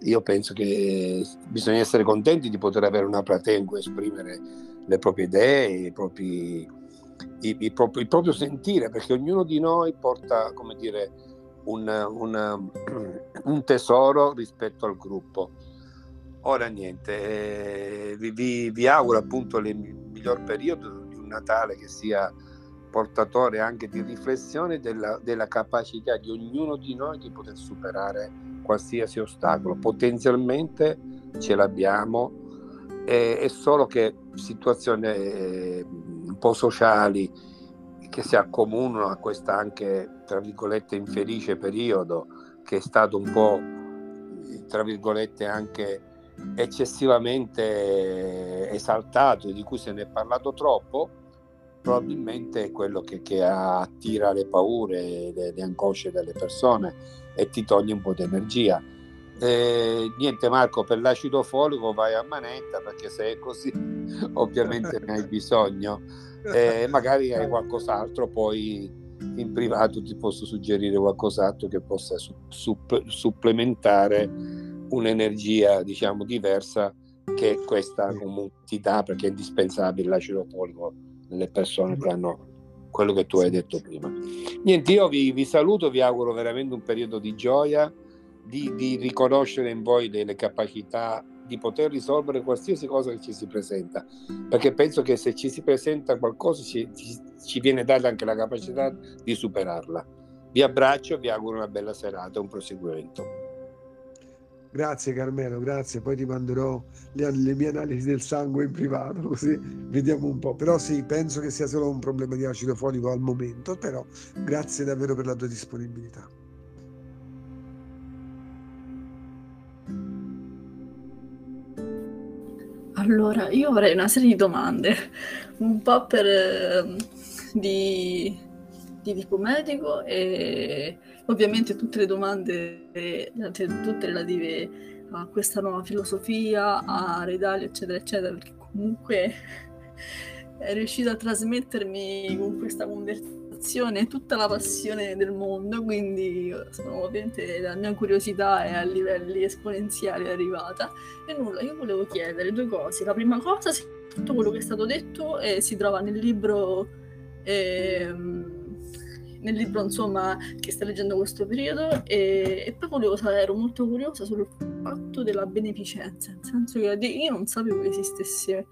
Io penso che bisogna essere contenti di poter avere una platea in cui esprimere le proprie idee, i propri, i, i propri, il proprio sentire, perché ognuno di noi porta, come dire, un, un, un tesoro rispetto al gruppo. Ora niente, eh, vi, vi, auguro appunto il miglior periodo di un Natale che sia portatore anche di riflessione della, della capacità di ognuno di noi di poter superare qualsiasi ostacolo. Potenzialmente ce l'abbiamo, è solo che situazioni eh, un po' sociali che si accomunano a questa anche, tra virgolette, infelice periodo che è stato un po', tra virgolette, anche eccessivamente esaltato e di cui se ne è parlato troppo, probabilmente è quello che, che attira le paure, le, le angosce delle persone e ti toglie un po' di energia. Eh, niente Marco, per l'acido folico vai a manetta perché se è così ovviamente ne hai bisogno. Eh, magari hai qualcos'altro, poi in privato ti posso suggerire qualcos'altro che possa su, su, supplementare un'energia diciamo diversa che questa comunità ti dà perché è indispensabile l'acido folico le persone che hanno quello che tu hai detto prima. Niente, io vi, vi saluto, vi auguro veramente un periodo di gioia, di, di riconoscere in voi le, le, capacità di poter risolvere qualsiasi cosa che ci si presenta, perché penso che se ci si presenta qualcosa ci, ci, ci viene data anche la capacità di superarla. Vi abbraccio, vi auguro una bella serata, un proseguimento. Grazie Carmelo, grazie. Poi ti manderò le, le, mie analisi del sangue in privato, così vediamo un po'. Però sì, penso che sia solo un problema di acido folico al momento, però grazie davvero per la tua disponibilità. Allora, io avrei una serie di domande, un po' per, ehm, di, di tipo medico e ovviamente tutte le domande, tutte relative a questa nuova filosofia, a Redalio, eccetera, eccetera, perché comunque è riuscito a trasmettermi con questa conversazione tutta la passione del mondo, quindi sono, ovviamente la mia curiosità è a livelli esponenziali arrivata. E nulla, io volevo chiedere due cose. La prima cosa, se tutto quello che è stato detto eh, si trova nel libro... Eh, nel libro insomma che sta leggendo questo periodo e, e, poi volevo sapere, ero molto curiosa sul fatto della beneficenza, nel senso che io non sapevo che esistesse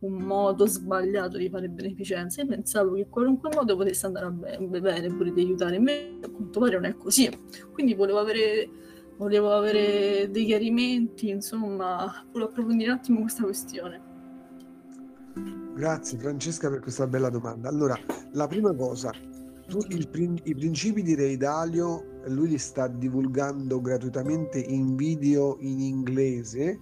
un modo sbagliato di fare beneficenza, io pensavo che qualunque modo potesse andare a bene, pure di aiutare me, a quanto pare non è così, quindi volevo avere, volevo avere dei chiarimenti, insomma, volevo approfondire un attimo questa questione. Grazie Francesca per questa bella domanda. Allora, la prima cosa, il, i principi di Ray Dalio lui li sta divulgando gratuitamente in video in inglese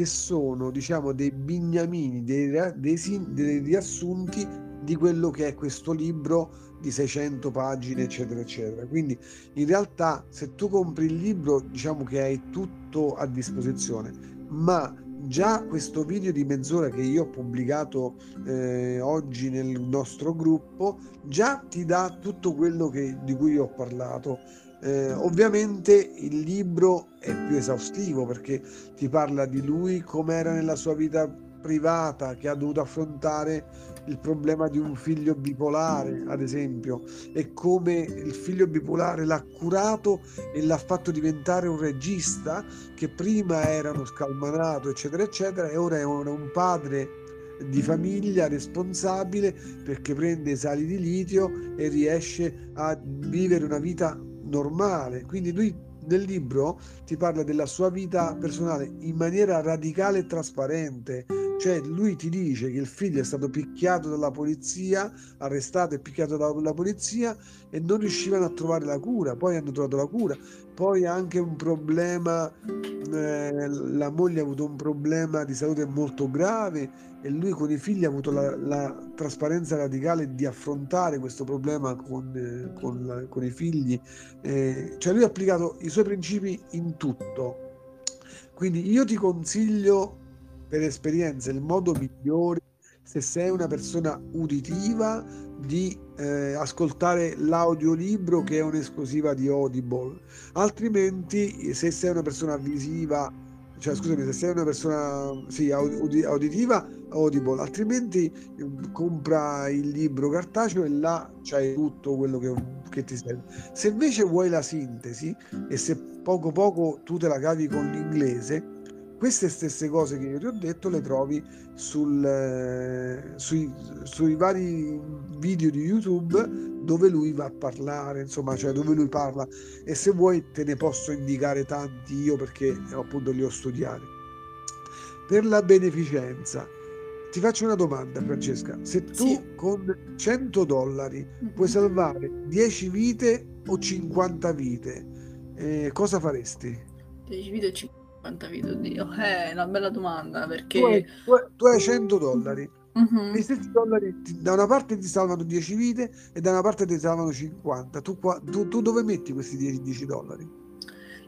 che sono diciamo dei bignamini dei, dei, dei riassunti di quello che è questo libro di 600 pagine eccetera eccetera. Quindi in realtà se tu compri il libro diciamo che hai tutto a disposizione. Ma già questo video di mezz'ora che io ho pubblicato eh, oggi nel nostro gruppo già ti dà tutto quello che, di cui ho parlato eh, ovviamente il libro è più esaustivo perché ti parla di lui come era nella sua vita privata che ha dovuto affrontare il problema di un figlio bipolare, ad esempio, e come il figlio bipolare l'ha curato e l'ha fatto diventare un regista che prima era uno scalmanato, eccetera, eccetera, e ora è un padre di famiglia responsabile perché prende sali di litio e riesce a vivere una vita normale. Quindi lui nel libro ti parla della sua vita personale in maniera radicale e trasparente cioè lui ti dice che il figlio è stato picchiato dalla polizia, arrestato e picchiato dalla polizia e non riuscivano a trovare la cura, poi hanno trovato la cura, poi anche un problema, eh, la moglie ha avuto un problema di salute molto grave e lui con i figli ha avuto la, la trasparenza radicale di affrontare questo problema con, eh, con, la, con i figli, eh, cioè lui ha applicato i suoi principi in tutto. Quindi io ti consiglio per esperienza il modo migliore se sei una persona uditiva di eh, ascoltare l'audiolibro che è un'esclusiva di Audible. Altrimenti se sei una persona visiva cioè scusami se sei una persona sì, aud- auditiva Audible. Altrimenti mm, compra il libro cartaceo e là c'hai tutto quello che, che ti serve. Se invece vuoi la sintesi e se poco poco tu te la cavi con l'inglese queste stesse cose che io ti ho detto le trovi sul, eh, sui, sui, vari video di YouTube dove lui va a parlare, insomma, cioè dove lui parla. E se vuoi te ne posso indicare tanti io perché appunto li ho studiati. Per la beneficenza, ti faccio una domanda, Francesca. Se tu sì. con 100 dollari puoi mhm. salvare 10 vite o 50 vite, eh, cosa faresti? 10 vite o 50 quanta vita, oddio. Eh, è una bella domanda perché... Tu hai, tu hai, tu hai 100 dollari. Uh-huh. I stessi dollari ti, da una parte ti salvano 10 vite e da una parte ti salvano 50. Tu, qua, tu, tu dove metti questi 10, 10 dollari?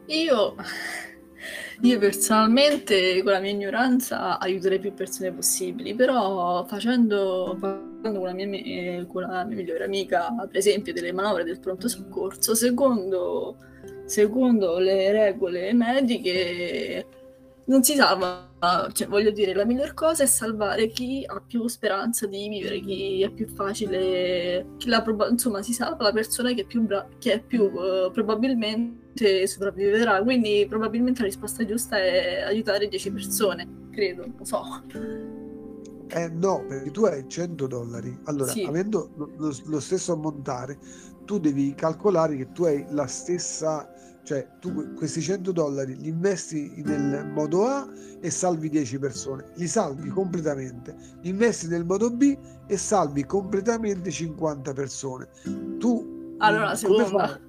Io, io personalmente con la mia ignoranza aiuterei più persone possibili, però facendo, parlando con la, mia, con la mia migliore amica, per esempio, delle manovre del pronto soccorso, secondo secondo le regole mediche non si salva, cioè voglio dire, la miglior cosa è salvare chi ha più speranza di vivere, chi è più facile, chi la proba- insomma si salva la persona che è più, bra- che è più uh, probabilmente sopravviverà, quindi probabilmente la risposta giusta è aiutare 10 persone, credo, lo so. Eh no, perché tu hai 100 dollari, allora sì. avendo lo, lo, lo stesso ammontare, tu devi calcolare che tu hai la stessa cioè, tu questi 100 dollari li investi nel modo A e salvi 10 persone, li salvi completamente. Li investi nel modo B e salvi completamente 50 persone. Tu allora la seconda.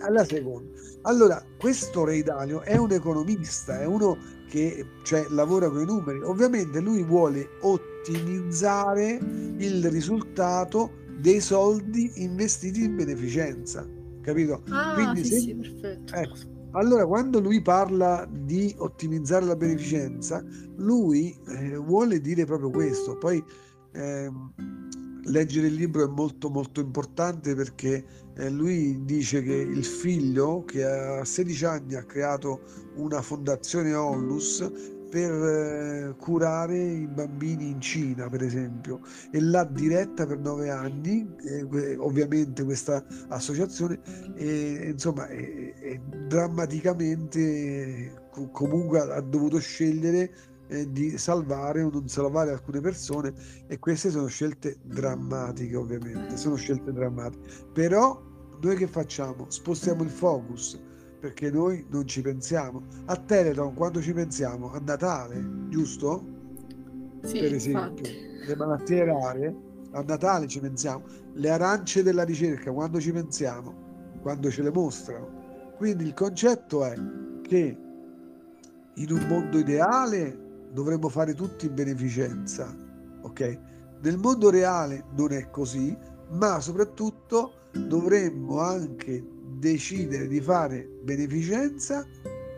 Alla seconda. Allora, questo Ray Dalio è un economista, è uno che cioè, lavora con i numeri. Ovviamente lui vuole ottimizzare il risultato dei soldi investiti in beneficenza capito? Ah, Quindi sì, se... sì, perfetto. Ecco, allora, quando lui parla di ottimizzare la beneficenza, lui eh, vuole dire proprio questo. Poi eh, leggere il libro è molto molto importante perché eh, lui dice che il figlio che a 16 anni ha creato una fondazione Onlus per eh, curare i bambini in Cina, per esempio, e l'ha diretta per nove anni, eh, ovviamente questa associazione, e, insomma, è, è drammaticamente comunque ha dovuto scegliere eh, di salvare o non salvare alcune persone e queste sono scelte drammatiche ovviamente sono scelte drammatiche. Però noi che facciamo? Spostiamo il focus perché noi non ci pensiamo. A Teleton quando ci pensiamo? A Natale, giusto? Sì, per esempio, infatti. le malattie rare, a Natale ci pensiamo. Le arance della ricerca, quando ci pensiamo? Quando ce le mostrano. Quindi il concetto è che in un mondo ideale dovremmo fare tutti in beneficenza, ok? Nel mondo reale non è così, ma soprattutto dovremmo anche decidere di fare beneficenza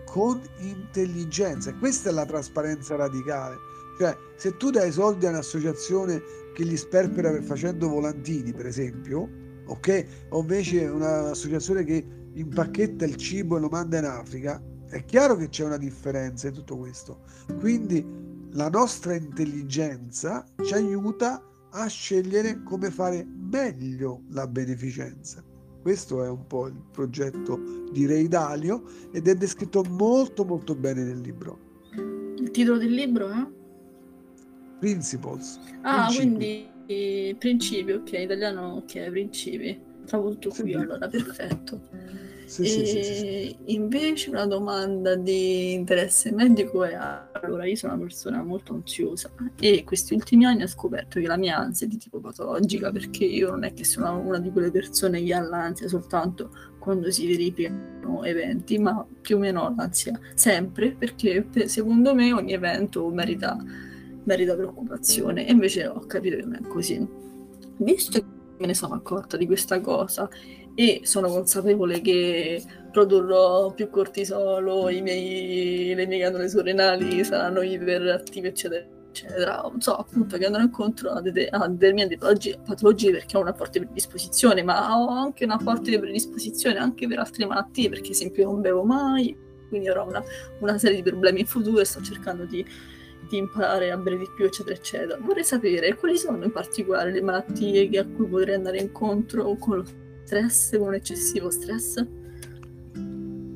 con intelligenza. Questa è la trasparenza radicale. Cioè, se tu dai soldi a un'associazione che li sperpera per facendo volantini, per esempio, ok? O invece un'associazione che impacchetta il cibo e lo manda in Africa, è chiaro che c'è una differenza in tutto questo. Quindi la nostra intelligenza ci aiuta a scegliere come fare meglio la beneficenza. Questo è un po' il progetto di Ray Dalio ed è descritto molto molto bene nel libro. Il titolo del libro è? Principles. Ah, principi. quindi principi, ok, italiano, ok, principi. Trovo tutto qui, allora, perfetto. Sì, sì, sì, invece una domanda di interesse medico è allora io sono una persona molto ansiosa e questi ultimi anni ho scoperto che la mia ansia è di tipo patologica perché io non è che sono una di quelle persone che ha l'ansia soltanto quando si verificano eventi ma più o meno l'ansia sempre perché secondo me ogni evento merita, merita preoccupazione e invece ho capito che non è così. Visto me ne sono accorta di questa cosa e sono consapevole che produrrò più cortisolo, miei, le mie ghiandole surrenali saranno iperattive, eccetera, eccetera. So, appunto, che andrò incontro a, de- a determinate patologie perché ho una forte predisposizione, ma ho anche una forte predisposizione anche per altre malattie, perché, ad esempio, non bevo mai, quindi avrò una, una serie di problemi in futuro e sto cercando di di imparare a bere di più, eccetera, eccetera. Vorrei sapere quali sono in particolare le malattie a cui potrei andare incontro con lo stress, con eccessivo stress?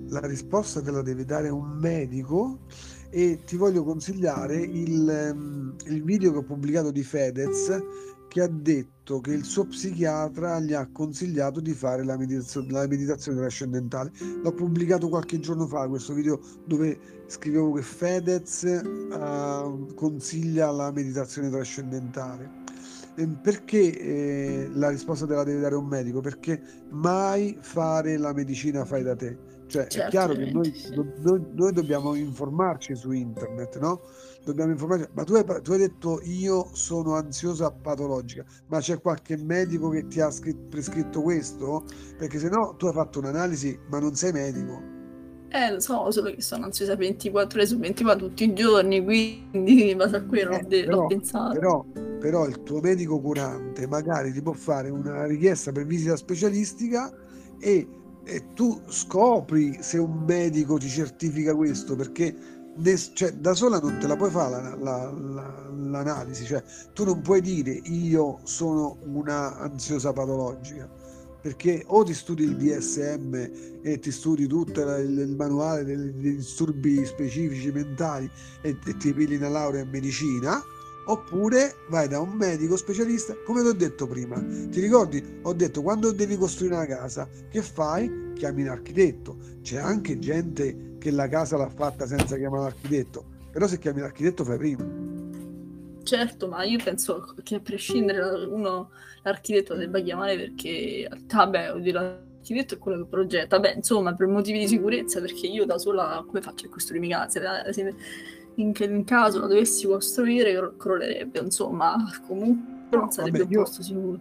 La risposta te la deve dare un medico e ti voglio consigliare il, ehm, il video che ho pubblicato di Fedez che ha detto che il suo psichiatra gli ha consigliato di fare la meditazione, la meditazione trascendentale. L'ho pubblicato qualche giorno fa questo video dove scrivevo che Fedez uh, consiglia la meditazione trascendentale. Perché eh, la risposta te la deve dare un medico? Perché mai fare la medicina fai da te. Cioè, certo, è chiaro che noi, noi, noi dobbiamo informarci su internet, no? dobbiamo informare. Ma tu hai, tu hai, detto io sono ansiosa patologica, ma c'è qualche medico che ti ha scritto, prescritto questo? Perché se no tu hai fatto un'analisi, ma non sei medico. Eh, lo so, solo che sono ansiosa 24 ore su 24 tutti i giorni, quindi in base a quello eh, de- però, pensato. Però, però il tuo medico curante magari ti può fare una richiesta per visita specialistica e, e tu scopri se un medico ti certifica questo, perché cioè, da sola non te la puoi fare la, la, la, l'analisi, cioè tu non puoi dire io sono una ansiosa patologica, perché o ti studi il DSM e ti studi tutto il, manuale dei, dei, disturbi specifici mentali e, e ti pigli una laurea in medicina, oppure vai da un medico specialista, come ti ho detto prima. Ti ricordi? Ho detto quando devi costruire una casa, che fai? Chiami un architetto. C'è anche gente che la casa l'ha fatta senza chiamare l'architetto, però se chiami l'architetto fai prima. Certo, ma io penso che a prescindere uno l'architetto debba chiamare perché vabbè, oddio, l'architetto è quello che progetta, beh, insomma, per motivi di sicurezza, perché io da sola come faccio a costruirmi casa? in, in caso la dovessi costruire crollerebbe, insomma, comunque non sarebbe vabbè, un posto sicuro.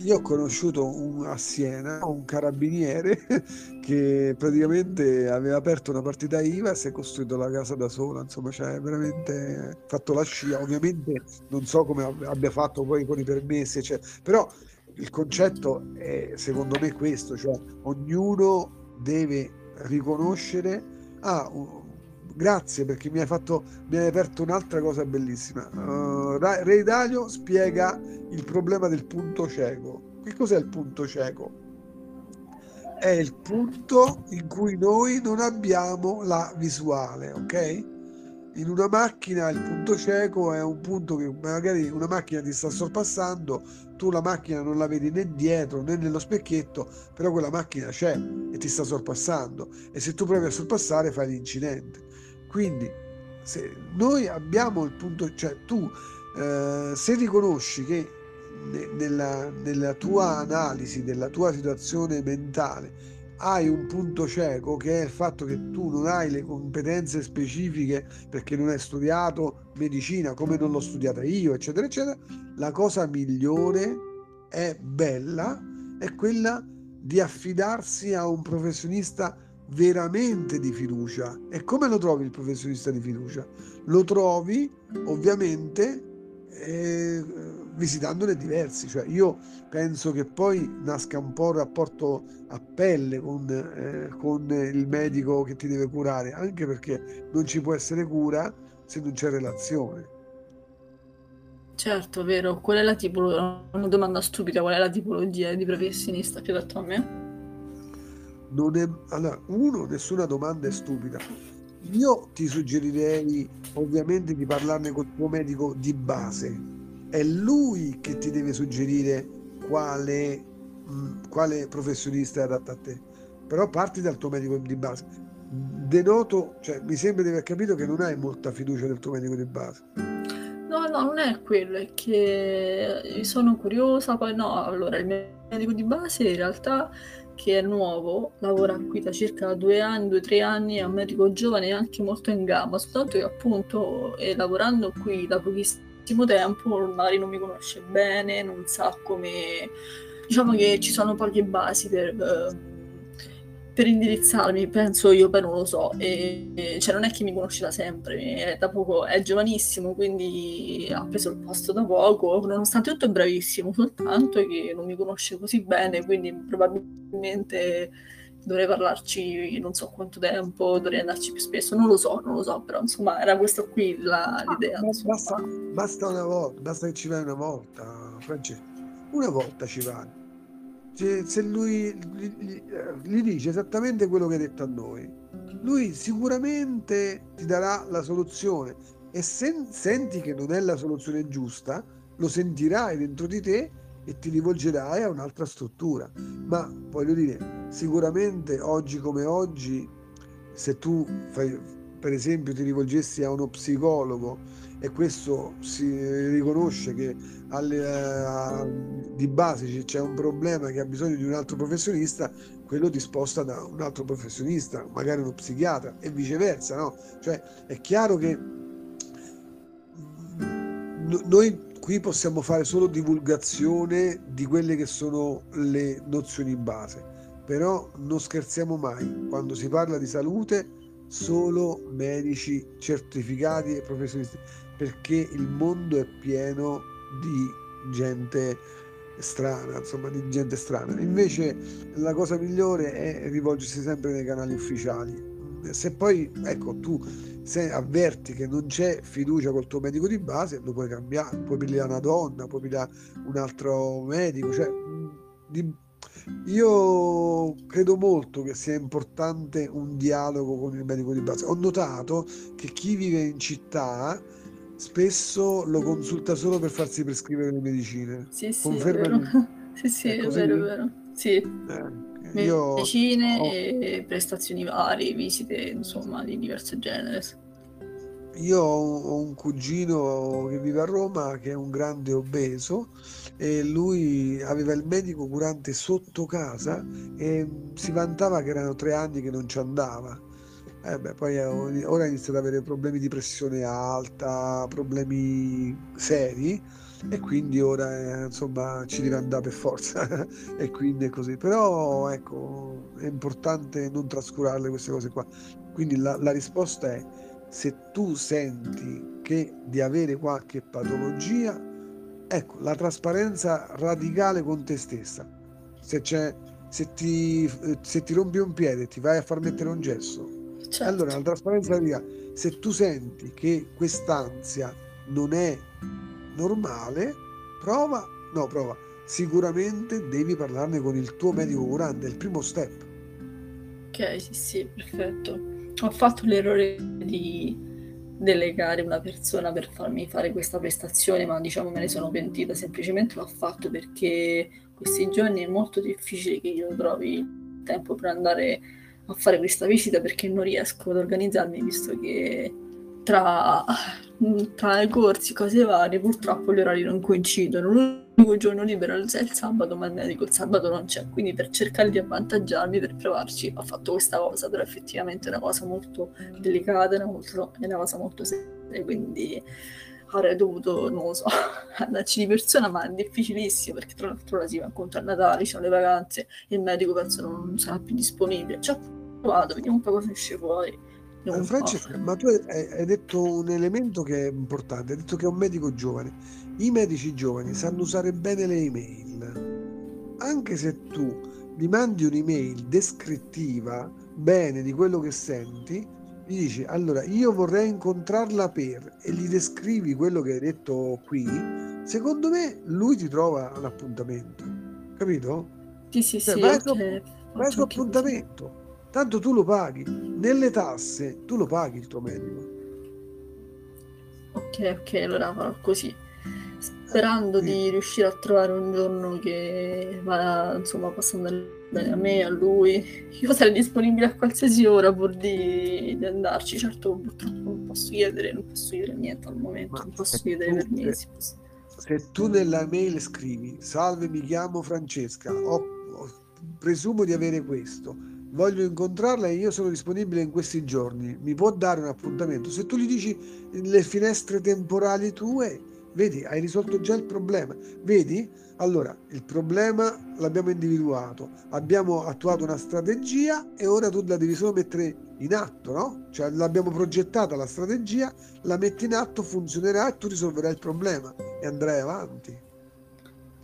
Io ho conosciuto un, a Siena un carabiniere che praticamente aveva aperto una partita IVA e si è costruito la casa da sola, insomma, cioè veramente fatto la scia. Ovviamente non so come abbia fatto poi con i permessi, cioè, però il concetto è secondo me questo, cioè ognuno deve riconoscere ah, grazie perché mi hai, fatto, mi hai aperto un'altra cosa bellissima. Uh, Ray Dalio spiega il problema del punto cieco. Che cos'è il punto cieco? È il punto in cui noi non abbiamo la visuale, ok? In una macchina il punto cieco è un punto che magari una macchina ti sta sorpassando, tu la macchina non la vedi né dietro né nello specchietto, però quella macchina c'è e ti sta sorpassando e se tu provi a sorpassare fai l'incidente. Quindi se noi abbiamo il punto, cioè tu eh, se riconosci che nella, nella tua analisi della tua situazione mentale hai un punto cieco che è il fatto che tu non hai le competenze specifiche perché non hai studiato medicina come non l'ho studiata io, eccetera, eccetera, la cosa migliore è bella, è quella di affidarsi a un professionista veramente di fiducia. E come lo trovi il professionista di fiducia? Lo trovi ovviamente eh, visitandone diversi. Cioè, io penso che poi nasca un po' il rapporto a pelle con, eh, con il medico che ti deve curare, anche perché non ci può essere cura se non c'è relazione. Certo, vero. Qual è la tipologia? Una domanda stupida, qual è la tipologia di professionista più adatto a me? non è allora uno nessuna domanda è stupida io ti suggerirei ovviamente di parlarne col tuo medico di base. È lui che ti deve suggerire quale, mh, quale professionista è adatto a te. Però parti dal tuo medico di base. Denoto cioè mi sembra di aver capito che non hai molta fiducia del tuo medico di base. No no non è quello è che sono curiosa poi no allora il mio medico di base in realtà che è nuovo, lavora qui da circa due anni, due o tre anni, è un medico giovane e anche molto in gamba, soltanto che appunto è lavorando qui da pochissimo tempo, magari non mi conosce bene, non sa come, diciamo che ci sono poche basi per, uh, per indirizzarmi, penso io, poi non lo so, e, e, cioè non è che mi conosce da sempre, è da poco, è giovanissimo, quindi ha preso il posto da poco, nonostante tutto è bravissimo, soltanto che non mi conosce così bene, quindi probabilmente dovrei parlarci non so quanto tempo, dovrei andarci più spesso, non lo so, non lo so, però insomma era questo qui la, ah, l'idea. Basta, basta, una volta, basta che ci vai una volta, Francesco, una volta ci vai se lui gli, gli, dice esattamente quello che hai detto a noi, lui sicuramente ti darà la soluzione e se senti che non è la soluzione giusta, lo sentirai dentro di te e ti rivolgerai a un'altra struttura. Ma voglio dire, sicuramente oggi come oggi, se tu fai, per esempio ti rivolgessi a uno psicologo e questo si riconosce che alle, a, di base c'è un problema che ha bisogno di un altro professionista, quello ti sposta da un altro professionista, magari uno psichiatra e viceversa, no? Cioè è chiaro che noi qui possiamo fare solo divulgazione di quelle che sono le nozioni base, però non scherziamo mai, quando si parla di salute solo medici certificati e professionisti perché il mondo è pieno di gente strana, insomma, di gente strana. Invece la cosa migliore è rivolgersi sempre nei canali ufficiali. Se poi, ecco, tu se avverti che non c'è fiducia col tuo medico di base, lo puoi cambiare, puoi pigliare una donna, puoi pigliare un altro medico, cioè, di, io credo molto che sia importante un dialogo con il medico di base. Ho notato che chi vive in città spesso lo consulta solo per farsi prescrivere le medicine. Sì, sì, Conferma è sì, sì, è, è vero, è vero. Sì. Eh, io medicine ho... e prestazioni varie, visite, insomma, di diverso genere. Io ho un cugino che vive a Roma che è un grande obeso e lui aveva il medico curante sotto casa e si vantava che erano tre anni che non ci andava eh beh, poi ora inizia ad avere problemi di pressione alta, problemi seri e quindi ora eh, insomma ci deve andare per forza e quindi è così. Però ecco, è importante non trascurarle queste cose qua. Quindi la, la risposta è se tu senti che di avere qualche patologia, ecco, la trasparenza radicale con te stessa. Se, c'è, se, ti, se ti rompi un piede e ti vai a far mettere un gesso, Certo. Allora, la trasparenza via, se tu senti che quest'ansia non è normale, prova, no, prova, sicuramente devi parlarne con il tuo medico curante, è il primo step. Ok, sì, sì, perfetto. Ho fatto l'errore di delegare una persona per farmi fare questa prestazione, ma diciamo me ne sono pentita, semplicemente l'ho fatto perché questi giorni è molto difficile che io trovi tempo per andare a fare questa visita perché non riesco ad organizzarmi visto che tra, tra corsi, cose varie, purtroppo gli orari non coincidono. L'unico giorno libero è il sabato, ma il medico il sabato non c'è, quindi per cercare di avvantaggiarmi, per provarci, ho fatto questa cosa, però effettivamente è una cosa molto delicata, è una, molto, è una cosa molto seria, quindi avrei dovuto, non lo so, andarci di persona, ma è difficilissimo perché tra l'altro ora si va incontro a Natale, ci sono le vacanze, il medico penso non sarà più disponibile. Cioè, provato, vediamo un po' cosa esce fuori. Eh, Francesca, ma tu hai, hai, detto un elemento che è importante, hai detto che è un medico giovane. I medici giovani sanno usare bene le email. Anche se tu gli mandi un'email descrittiva bene di quello che senti, gli dici allora io vorrei incontrarla per e gli descrivi quello che hai detto qui, secondo me lui ti trova l'appuntamento. Capito? Sì, sì, cioè, sì. Vai, okay. vai su appuntamento tanto tu lo paghi. Nelle tasse tu lo paghi il tuo medico. Ok, ok, allora farò così. Sperando sì. di riuscire a trovare un giorno che va, insomma, possa andare bene a me, a lui. Io sarei disponibile a qualsiasi ora pur di, di andarci. Certo, purtroppo non posso chiedere, non posso chiedere niente al momento, Ma non posso chiedere per mesi. Se tu nella mail scrivi, salve, mi chiamo Francesca, ho, ho, presumo di avere questo, voglio incontrarla e io sono disponibile in questi giorni, mi può dare un appuntamento? Se tu gli dici le finestre temporali tue, Vedi, hai risolto già il problema. Vedi? Allora, il problema l'abbiamo individuato, abbiamo attuato una strategia e ora tu la devi solo mettere in atto, no? Cioè l'abbiamo progettata la strategia, la metti in atto, funzionerà e tu risolverai il problema e andrai avanti.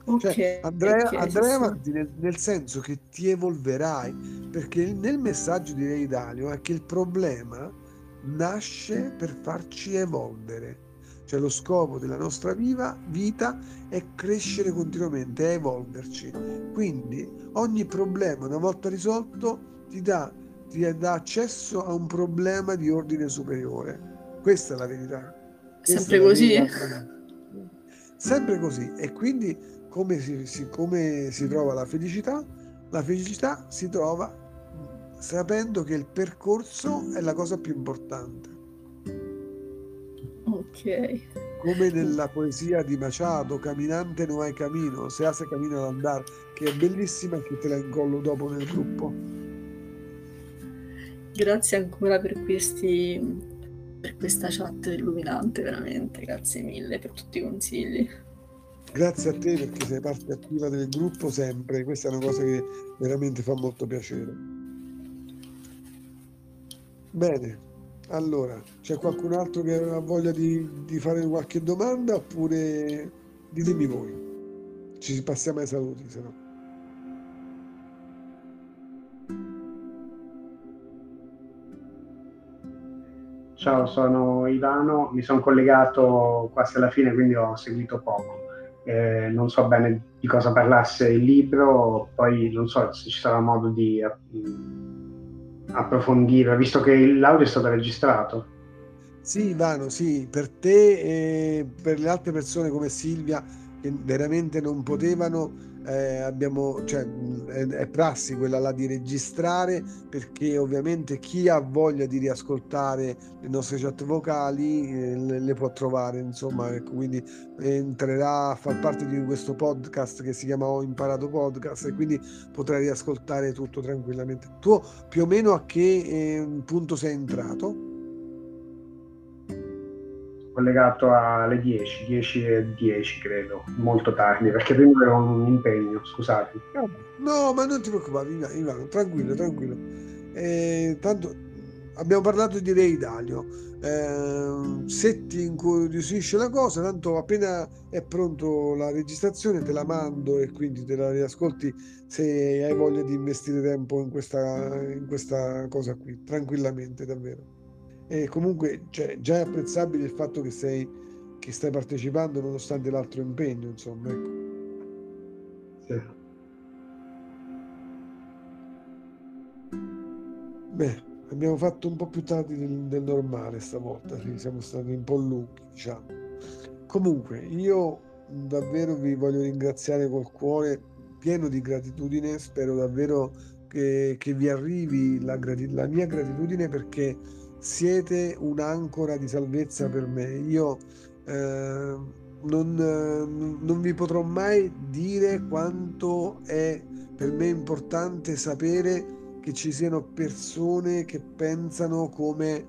Okay, cioè, andrai, okay, andrai avanti nel, nel, senso che ti evolverai, perché nel messaggio di Ray Dalio è che il problema nasce per farci evolvere. Cioè lo scopo della nostra viva, vita è crescere continuamente, è evolverci. Quindi ogni problema, una volta risolto, ti dà, ti dà accesso a un problema di ordine superiore. Questa è la verità. Questa Sempre così? Verità. Sempre così. E quindi come si, si, come si trova la felicità? La felicità si trova sapendo che il percorso è la cosa più importante. Ok. Come nella poesia di Machado, Caminante non hai camino, se hace camino ad andare, che è bellissima e che te la incollo dopo nel gruppo. Grazie ancora per questi per questa chat illuminante, veramente, grazie mille per tutti i consigli. Grazie a te perché sei parte attiva del gruppo sempre, questa è una cosa che veramente fa molto piacere. Bene, allora, c'è qualcun altro che ha voglia di, di fare qualche domanda oppure ditemi voi. Ci passiamo ai saluti, se no. Ciao, sono Ivano, mi sono collegato quasi alla fine, quindi ho seguito poco eh, non so bene di cosa parlasse il libro, poi non so se ci sarà modo di uh, approfondire, visto che l'audio è stato registrato. Sì, Ivano, sì, per te e per le altre persone come Silvia che veramente non potevano eh, abbiamo, cioè, è, è, prassi quella là di registrare perché ovviamente chi ha voglia di riascoltare le nostre chat vocali eh, le, le, può trovare insomma ecco, quindi entrerà a far parte di questo podcast che si chiama Ho imparato podcast e quindi potrai riascoltare tutto tranquillamente tu più o meno a che eh, punto sei entrato? Collegato alle 10, 10 e 10 credo, molto tardi, perché prima avevo un impegno, scusate. No, ma non ti preoccupare, Ivano, tranquillo, tranquillo. Eh, tanto abbiamo parlato di Ray Dalio. Eh, se ti incuriosisce la cosa, tanto appena è pronto la registrazione te la mando e quindi te la riascolti se hai voglia di investire tempo in questa, in questa cosa qui, tranquillamente, davvero. E comunque cioè, già è apprezzabile il fatto che, sei, che stai partecipando nonostante l'altro impegno, insomma. Ecco. Sì. Beh, abbiamo fatto un po' più tardi del, del normale stavolta, sì, siamo stati un po' lunghi, diciamo. Comunque, io davvero vi voglio ringraziare col cuore pieno di gratitudine, spero davvero che, che vi arrivi la, la mia gratitudine perché siete un'ancora di salvezza per me. Io eh, non, non, vi potrò mai dire quanto è per me importante sapere che ci siano persone che pensano come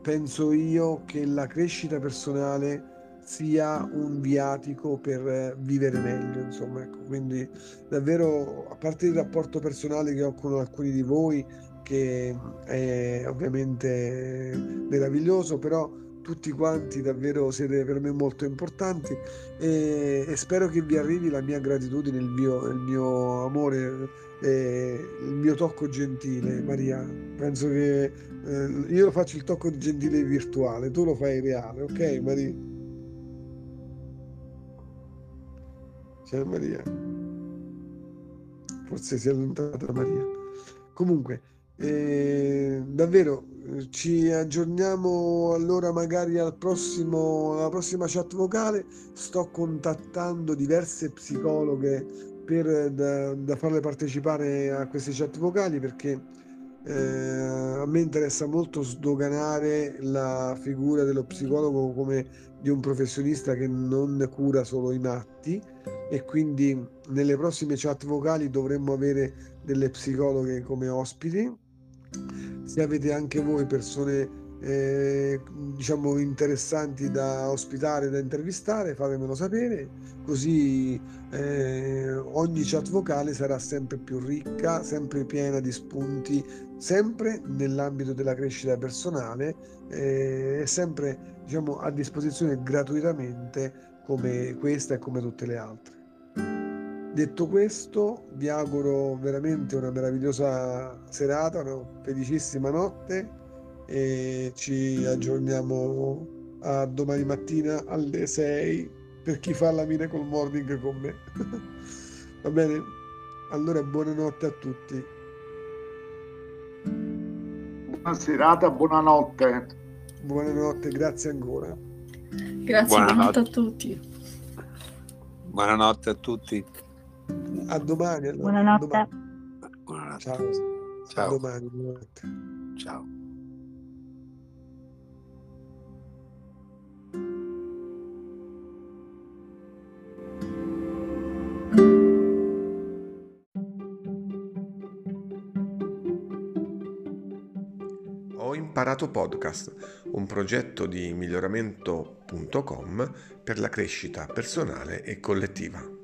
penso io che la crescita personale sia un viatico per vivere meglio insomma ecco quindi davvero a parte il rapporto personale che ho con alcuni di voi che è ovviamente meraviglioso, però tutti quanti davvero siete per me molto importanti e, e spero che vi arrivi la mia gratitudine, il mio, il mio amore, il mio tocco gentile, Maria. Penso che eh, io faccio il tocco gentile virtuale, tu lo fai reale, ok Maria? Ciao Maria. Forse si è allontanata Maria. Comunque, e davvero ci aggiorniamo allora magari al prossimo, alla prossima chat vocale. Sto contattando diverse psicologhe per, da, da farle partecipare a queste chat vocali perché eh, a me interessa molto sdoganare la figura dello psicologo come di un professionista che non cura solo i matti e quindi nelle prossime chat vocali dovremmo avere delle psicologhe come ospiti se avete anche voi persone eh, diciamo interessanti da ospitare, da intervistare, fatemelo sapere, così eh, ogni chat vocale sarà sempre più ricca, sempre piena di spunti, sempre nell'ambito della crescita personale eh, e sempre diciamo, a disposizione gratuitamente come questa e come tutte le altre. Detto questo, vi auguro veramente una meravigliosa serata, una felicissima notte e ci aggiorniamo a domani mattina alle 6 per chi fa la Miracle Morning con me. Va bene? Allora buonanotte a tutti. Buona serata, buonanotte. Buonanotte, grazie ancora. Grazie, buonanotte, buonanotte a tutti. Buonanotte a tutti. A domani. Allora. Buonanotte. Domani. buonanotte. Ciao. Ciao. A domani. Buonanotte. Ciao. Imparato Podcast, un progetto di miglioramento.com per la crescita personale e collettiva.